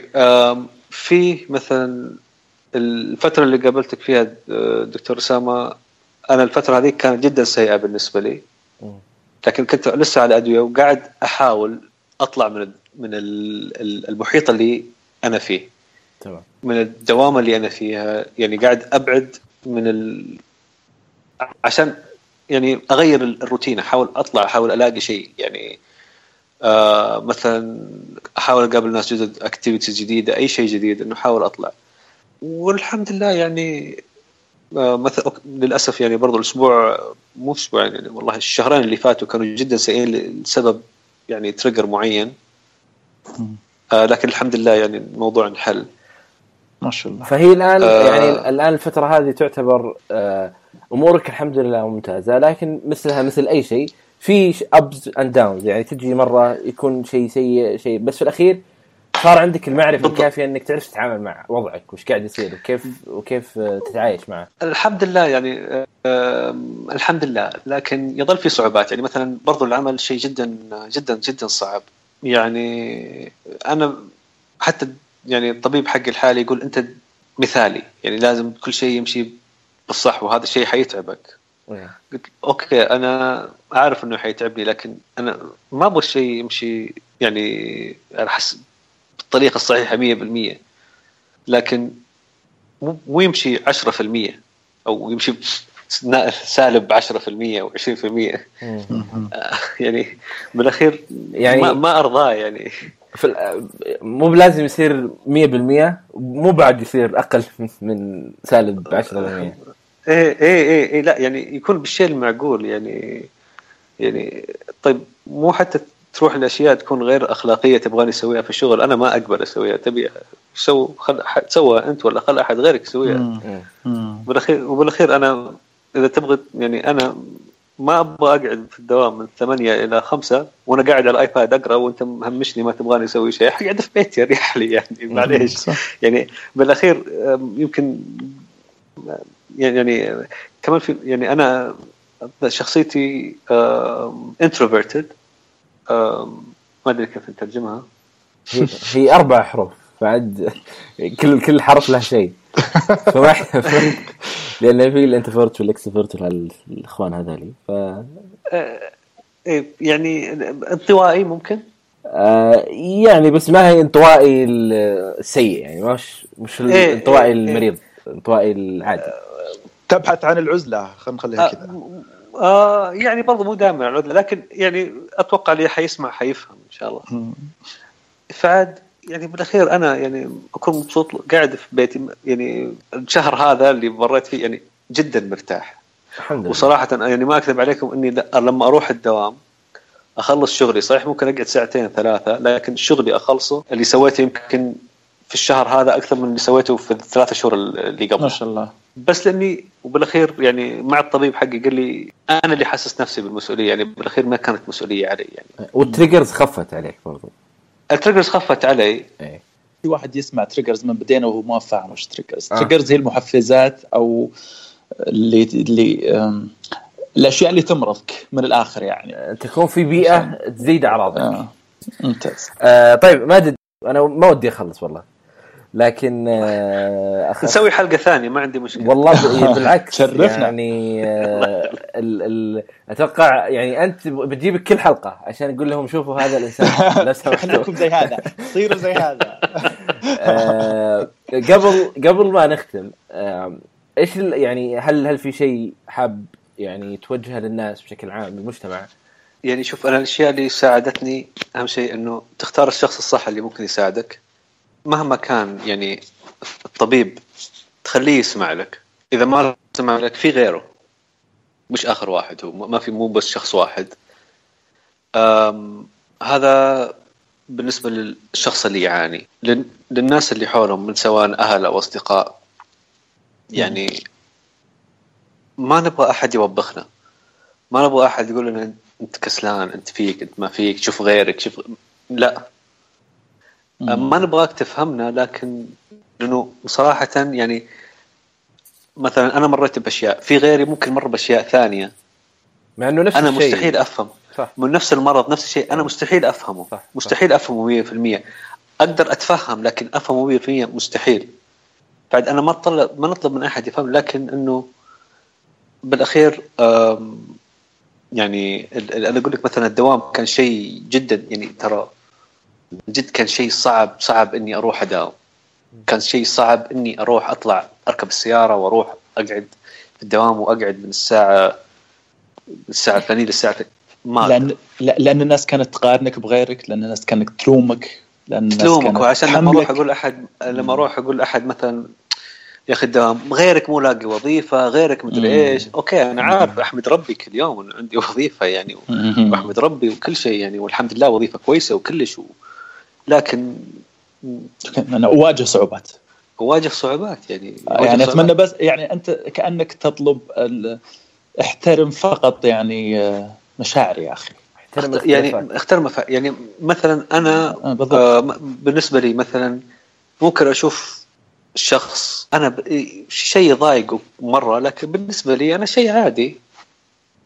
في مثلا الفترة اللي قابلتك فيها دكتور أسامة أنا الفترة هذه كانت جدا سيئة بالنسبة لي. لكن كنت لسه على أدوية وقاعد أحاول أطلع من من المحيط اللي أنا فيه. تمام. من الدوامه اللي أنا فيها. يعني قاعد أبعد من ال... عشان يعني أغير الروتين أحاول أطلع أحاول ألاقي شيء. يعني آه مثلا أحاول أقابل ناس جدد activities جديدة أي شيء جديد إنه أحاول أطلع. والحمد لله يعني مثلا للأسف يعني برضو الأسبوع مو أسبوع يعني والله الشهرين اللي فاتوا كانوا جدا سيئين لسبب يعني trigger معين. آه لكن الحمد لله يعني الموضوع انحل. ما شاء الله. فهي الآن آه يعني الآن الفترة هذه تعتبر آه أمورك الحمد لله ممتازة لكن مثلها مثل أي شيء في ups and downs يعني تجي مرة يكون شيء سيء شيء بس في الأخير صار عندك المعرفة. الكافية إنك تعرف تتعامل مع وضعك وش قاعد يصير وكيف وكيف آه، تتعايش معه. الحمد لله يعني آم، الحمد لله. لكن يظل في صعوبات. يعني مثلا برضو العمل شيء جدا جدا جدا صعب. يعني أنا حتى يعني الطبيب حقي الحالي يقول أنت مثالي. يعني لازم كل شيء يمشي بالصح وهذا الشيء حيتعبك. إيه. قلت أوكي أنا أعرف إنه حيتعبني لكن أنا ما أبغى الشيء يمشي يعني على حسب بالطريقة الصحيحة 100% لكن مو يمشي 10% أو يمشي سالب 10% أو 20% مم. يعني بالأخير يعني- ما, ما أرضاه يعني. في مو بلازم يصير 100% مو بعد يصير أقل من سالب 10% إيه إيه إيه, إيه لا يعني يكون بالشيء المعقول يعني. يعني طيب مو حتى تروح الأشياء تكون غير أخلاقية تبغاني أسويها في الشغل أنا ما أقبل أسويها. تبي سو خل أحد- سوى أنت ولا خل أحد غيرك يسويها. مم. بالاخير وبالأخير أنا إذا تبغى يعني أنا ما أبغى أقعد في الدوام من ثمانية إلى خمسة وأنا قاعد على ال iPad أقرأ وأنت مهمشني ما تبغاني أسوي شيء. اقعد في بيتي اريح لي يعني معليش. يعني بالأخير يمكن يعني يعني كمان في يعني أنا شخصيتي introverted ما أدري كيف نترجمها. هي, هي أربع حروف بعد كل كل حرف له شيء. فما لأن في ال introvert وال extrovert الإخوان هذولي. ف إيه، يعني انطوائي ممكن؟ آه، يعني بس ما هي انطوائي السيء يعني مش مش إيه، الانطوائي إيه، المريض الانطوائي العادي. تبحث عن العزلة خلينا نخليها كذا. آه يعني برضه مو دائما العزلة لكن يعني أتوقع اللي حيسمع حيفهم إن شاء الله. فعاد يعني بالأخير أنا يعني أكون مبسوط قاعد في بيتي يعني الشهر هذا اللي مريت فيه يعني جدا مرتاح. الحمد لله. وصراحه يعني ما أكذب عليكم إني لما أروح الدوام أخلص شغلي صحيح ممكن أقعد ساعتين ثلاثة لكن شغلي أخلصه اللي سويته يمكن في الشهر هذا أكثر من اللي سويته في الثلاث شهور اللي ما قبل شاء الله. بس لأني وبالأخير يعني مع الطبيب حقي قال لي أنا اللي حاسس نفسي بالمسؤولية يعني بالأخير ما كانت مسؤولية علي يعني. وال triggers خفت عليك برضو. التريجرز خفت علي. إيه. في واحد يسمع triggers من بدينا وهو ما فاهم وش triggers آه. triggers هي المحفزات أو اللي اللي الأشياء اللي تمرضك من الآخر يعني. تكون في بيئة تزيد أعراضك. آه. ممتاز. آه طيب ماجد أنا ما ودي أخلص والله. لكن آه أخ... نسوي حلقة ثانية ما عندي مشكلة. والله ب- بالعكس شرفنا. يعني آه ال ال أتوقع يعني أنت بتجيبك كل حلقة عشان نقول لهم شوفوا هذا الإنسان. لو سمحتوا خليكم زي هذا. صيروا زي هذا. آه، قبل قبل ما نختم إيش ال- يعني هل هل في شيء حاب يعني توجهه للناس بشكل عام للمجتمع يعني شوف أنا الأشياء اللي ساعدتني أهم شيء إنه تختار الشخص الصح اللي ممكن يساعدك. مهما كان يعني الطبيب تخليه يسمع لك. إذا ما سمع لك في غيره. مش آخر واحد هو ما في مو بس شخص واحد. هذا بالنسبة للشخص اللي يعاني. لل- للناس اللي حولهم من سواء أهل أو أصدقاء. يعني ما نبغى أحد يوبخنا. ما نبغى أحد يقول لنا أنت كسلان أنت فيك أنت ما فيك شوف غيرك شوف لا. ما نبغاك تفهمنا لكن لأنه صراحة يعني مثلا أنا مريت بأشياء في غيري ممكن مر بأشياء ثانية. مع إنه نفس أنا الشيء. مستحيل أفهم. صح. من نفس المرض نفس الشيء. أنا مستحيل أفهمه. صح،. مستحيل أفهمه 100% أقدر أتفهم لكن أفهمه 100% مستحيل. بعد أنا ما طلب ما نطلب من أحد يفهم لكن إنه بالأخير يعني أنا أقول لك مثلا الدوام كان شيء جدا. يعني ترى جد كان شيء صعب صعب إني أروح أداوم كان شيء صعب إني أروح أطلع أركب السيارة وأروح أقعد في الدوام وأقعد من الساعة الساعة الفلانيه للساعة الفلانية. ما. لأن لا- لأن الناس كانت تقارنك بغيرك لأن الناس كانت تلومك لأن الناس تلومك كانت وعشان لما. أروح أقول أحد لما أروح أقول أحد مثلا يا أخي الدوام غيرك مو لاقي وظيفة غيرك. مدري إيش أوكي أنا عارف أحمد ربي كل يوم عندي وظيفة يعني. وأحمد ربي وكل شيء يعني والحمد لله وظيفة كويسة وكلش و... لكن أنا أواجه صعوبات أواجه صعوبات يعني أواجه يعني صعوبات. اتمنى بس يعني أنت كأنك تطلب احترم فقط يعني آه، مشاعري يا أخي احترم يعني. احترم يعني مثلا أنا آه، بالضبط. آه بالنسبة لي مثلا ممكن أشوف شخص أنا ب... شيء يضايقه مرة لكن بالنسبة لي أنا شيء عادي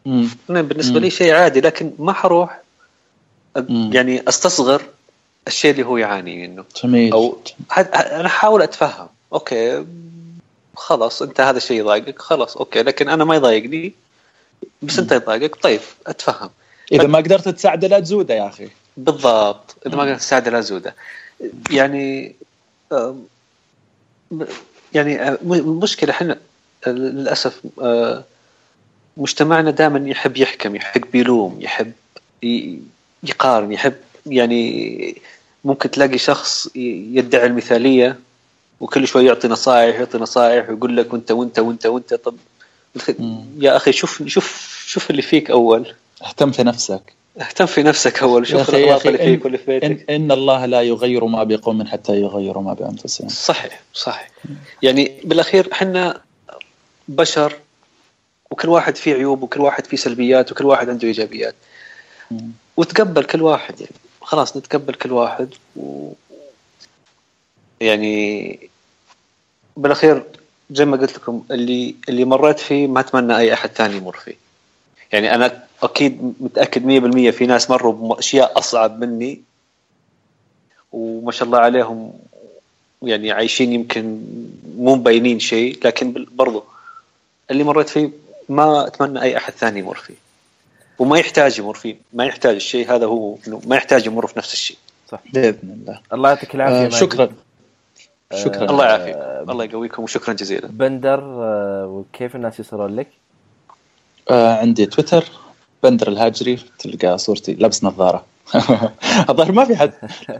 مم. أنا بالنسبة مم. لي شيء عادي لكن ما حروح. يعني أستصغر الشيء اللي هو يعاني منه. جميل. أو أنا أحاول أتفهم. okay. خلاص أنت هذا الشيء يضايقك. خلاص okay. لكن أنا ما يضايقني. بس أنت يضايقك. طيب أتفهم. إذا ما قدرت تساعده لا تزوده يا أخي. بالضبط. إذا ما قدرت تساعد لا زوده يعني يعني المشكلة إحنا آه، للأسف آه، مجتمعنا دائما يحب يحكم يحب يلوم يحب يقارن يحب يعني ممكن تلاقي شخص يدعي المثالية وكل شوي يعطي نصائح يعطي نصائح ويقول لك وانت وانت وانت وانت. طب. يا أخي شوف شوف شوف اللي فيك أول. اهتم في نفسك. اهتم في نفسك أول. شوف أخي اللي فيك واللي في إن, بيتك إن الله لا يغير ما بقوم حتى يغيروا ما بأنفسهم. صحيح صحيح. يعني بالأخير إحنا بشر وكل واحد فيه عيوب وكل واحد فيه سلبيات وكل واحد عنده إيجابيات. وتقبل كل واحد يعني. خلاص نتقبل كل واحد و يعني بالأخير زي ما قلت لكم اللي اللي مريت فيه ما أتمنى أي أحد ثاني يمر فيه. يعني أنا أكيد متأكد 100% في ناس مروا بأشياء أصعب مني وما شاء الله عليهم يعني عايشين يمكن مو مبينين شيء لكن برضو اللي مريت فيه ما أتمنى أي أحد ثاني يمر فيه. وما يحتاج يمر فيه ما يحتاج الشيء هذا هو إنه ما يحتاج يمر في نفس الشيء. صح. بإذن الله. الله يعطيك العافية آه ماجد. شكرا. آه، شكرا. الله يعافيكم آه، الله يقويكم وشكرا جزيلا. بندر آه، وكيف الناس يصلون لك؟ آه عندي تويتر بندر الهاجري تلقى صورتي لابس نظارة. الظاهر ما في حد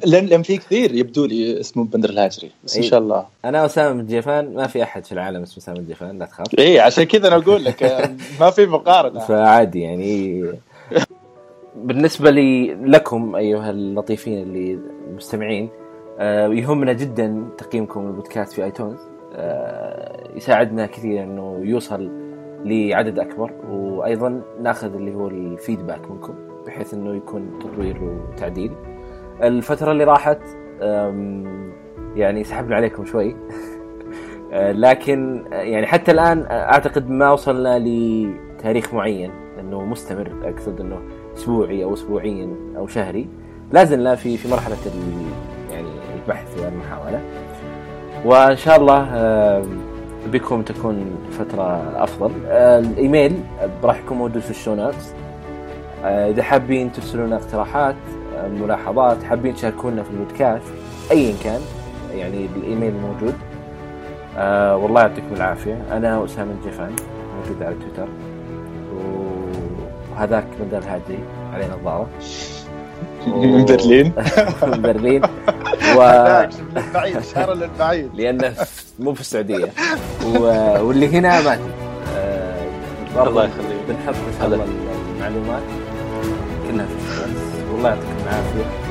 لأن لأن في كثير يبدو لي اسمه بندر الهاجري بس إن أي. شاء الله. أنا أسامة الجيفان ما في أحد في العالم اسمه أسامة الجيفان لا تخاف. اي عشان كذا أنا أقول لك ما في مقارنة. فعادي يعني. بالنسبة لي لكم أيها اللطيفين اللي المستمعين آه، يهمنا جدا تقييمكم للبودكاست في آيتونز. آه، يساعدنا كثير إنه يوصل لعدد أكبر وأيضا ناخذ اللي هو الفيدباك منكم. بحيث إنه يكون تطوير وتعديل. الفترة اللي راحت يعني سحبنا عليكم شوي. لكن يعني حتى الآن أعتقد ما وصلنا لتاريخ معين إنه مستمر. أقصد إنه أسبوعي أو اسبوعيا أو شهري. لا زلنا في في مرحلة يعني البحث والمحاولة. وإن شاء الله بكم تكون فترة أفضل. الإيميل راح يكون موجود في ال show notes. إذا حابين ترسلون اقتراحات آه، ملاحظات حابين تشاركونا في البودكاست ايا كان يعني الايميل موجود آه والله يعطيكم العافية. أنا أسامة الجفان موجود على تويتر. و- وهذاك من ذا الهادي عليه نظارة. من برلين. من برلين. و... للبعيد لأنه مو في السعودية. و... واللي هنا ما أدري. آه برضه الله يخليك. بنحط إن شاء الله المعلومات. كلها في الشبكة. والله يعطيكم العافية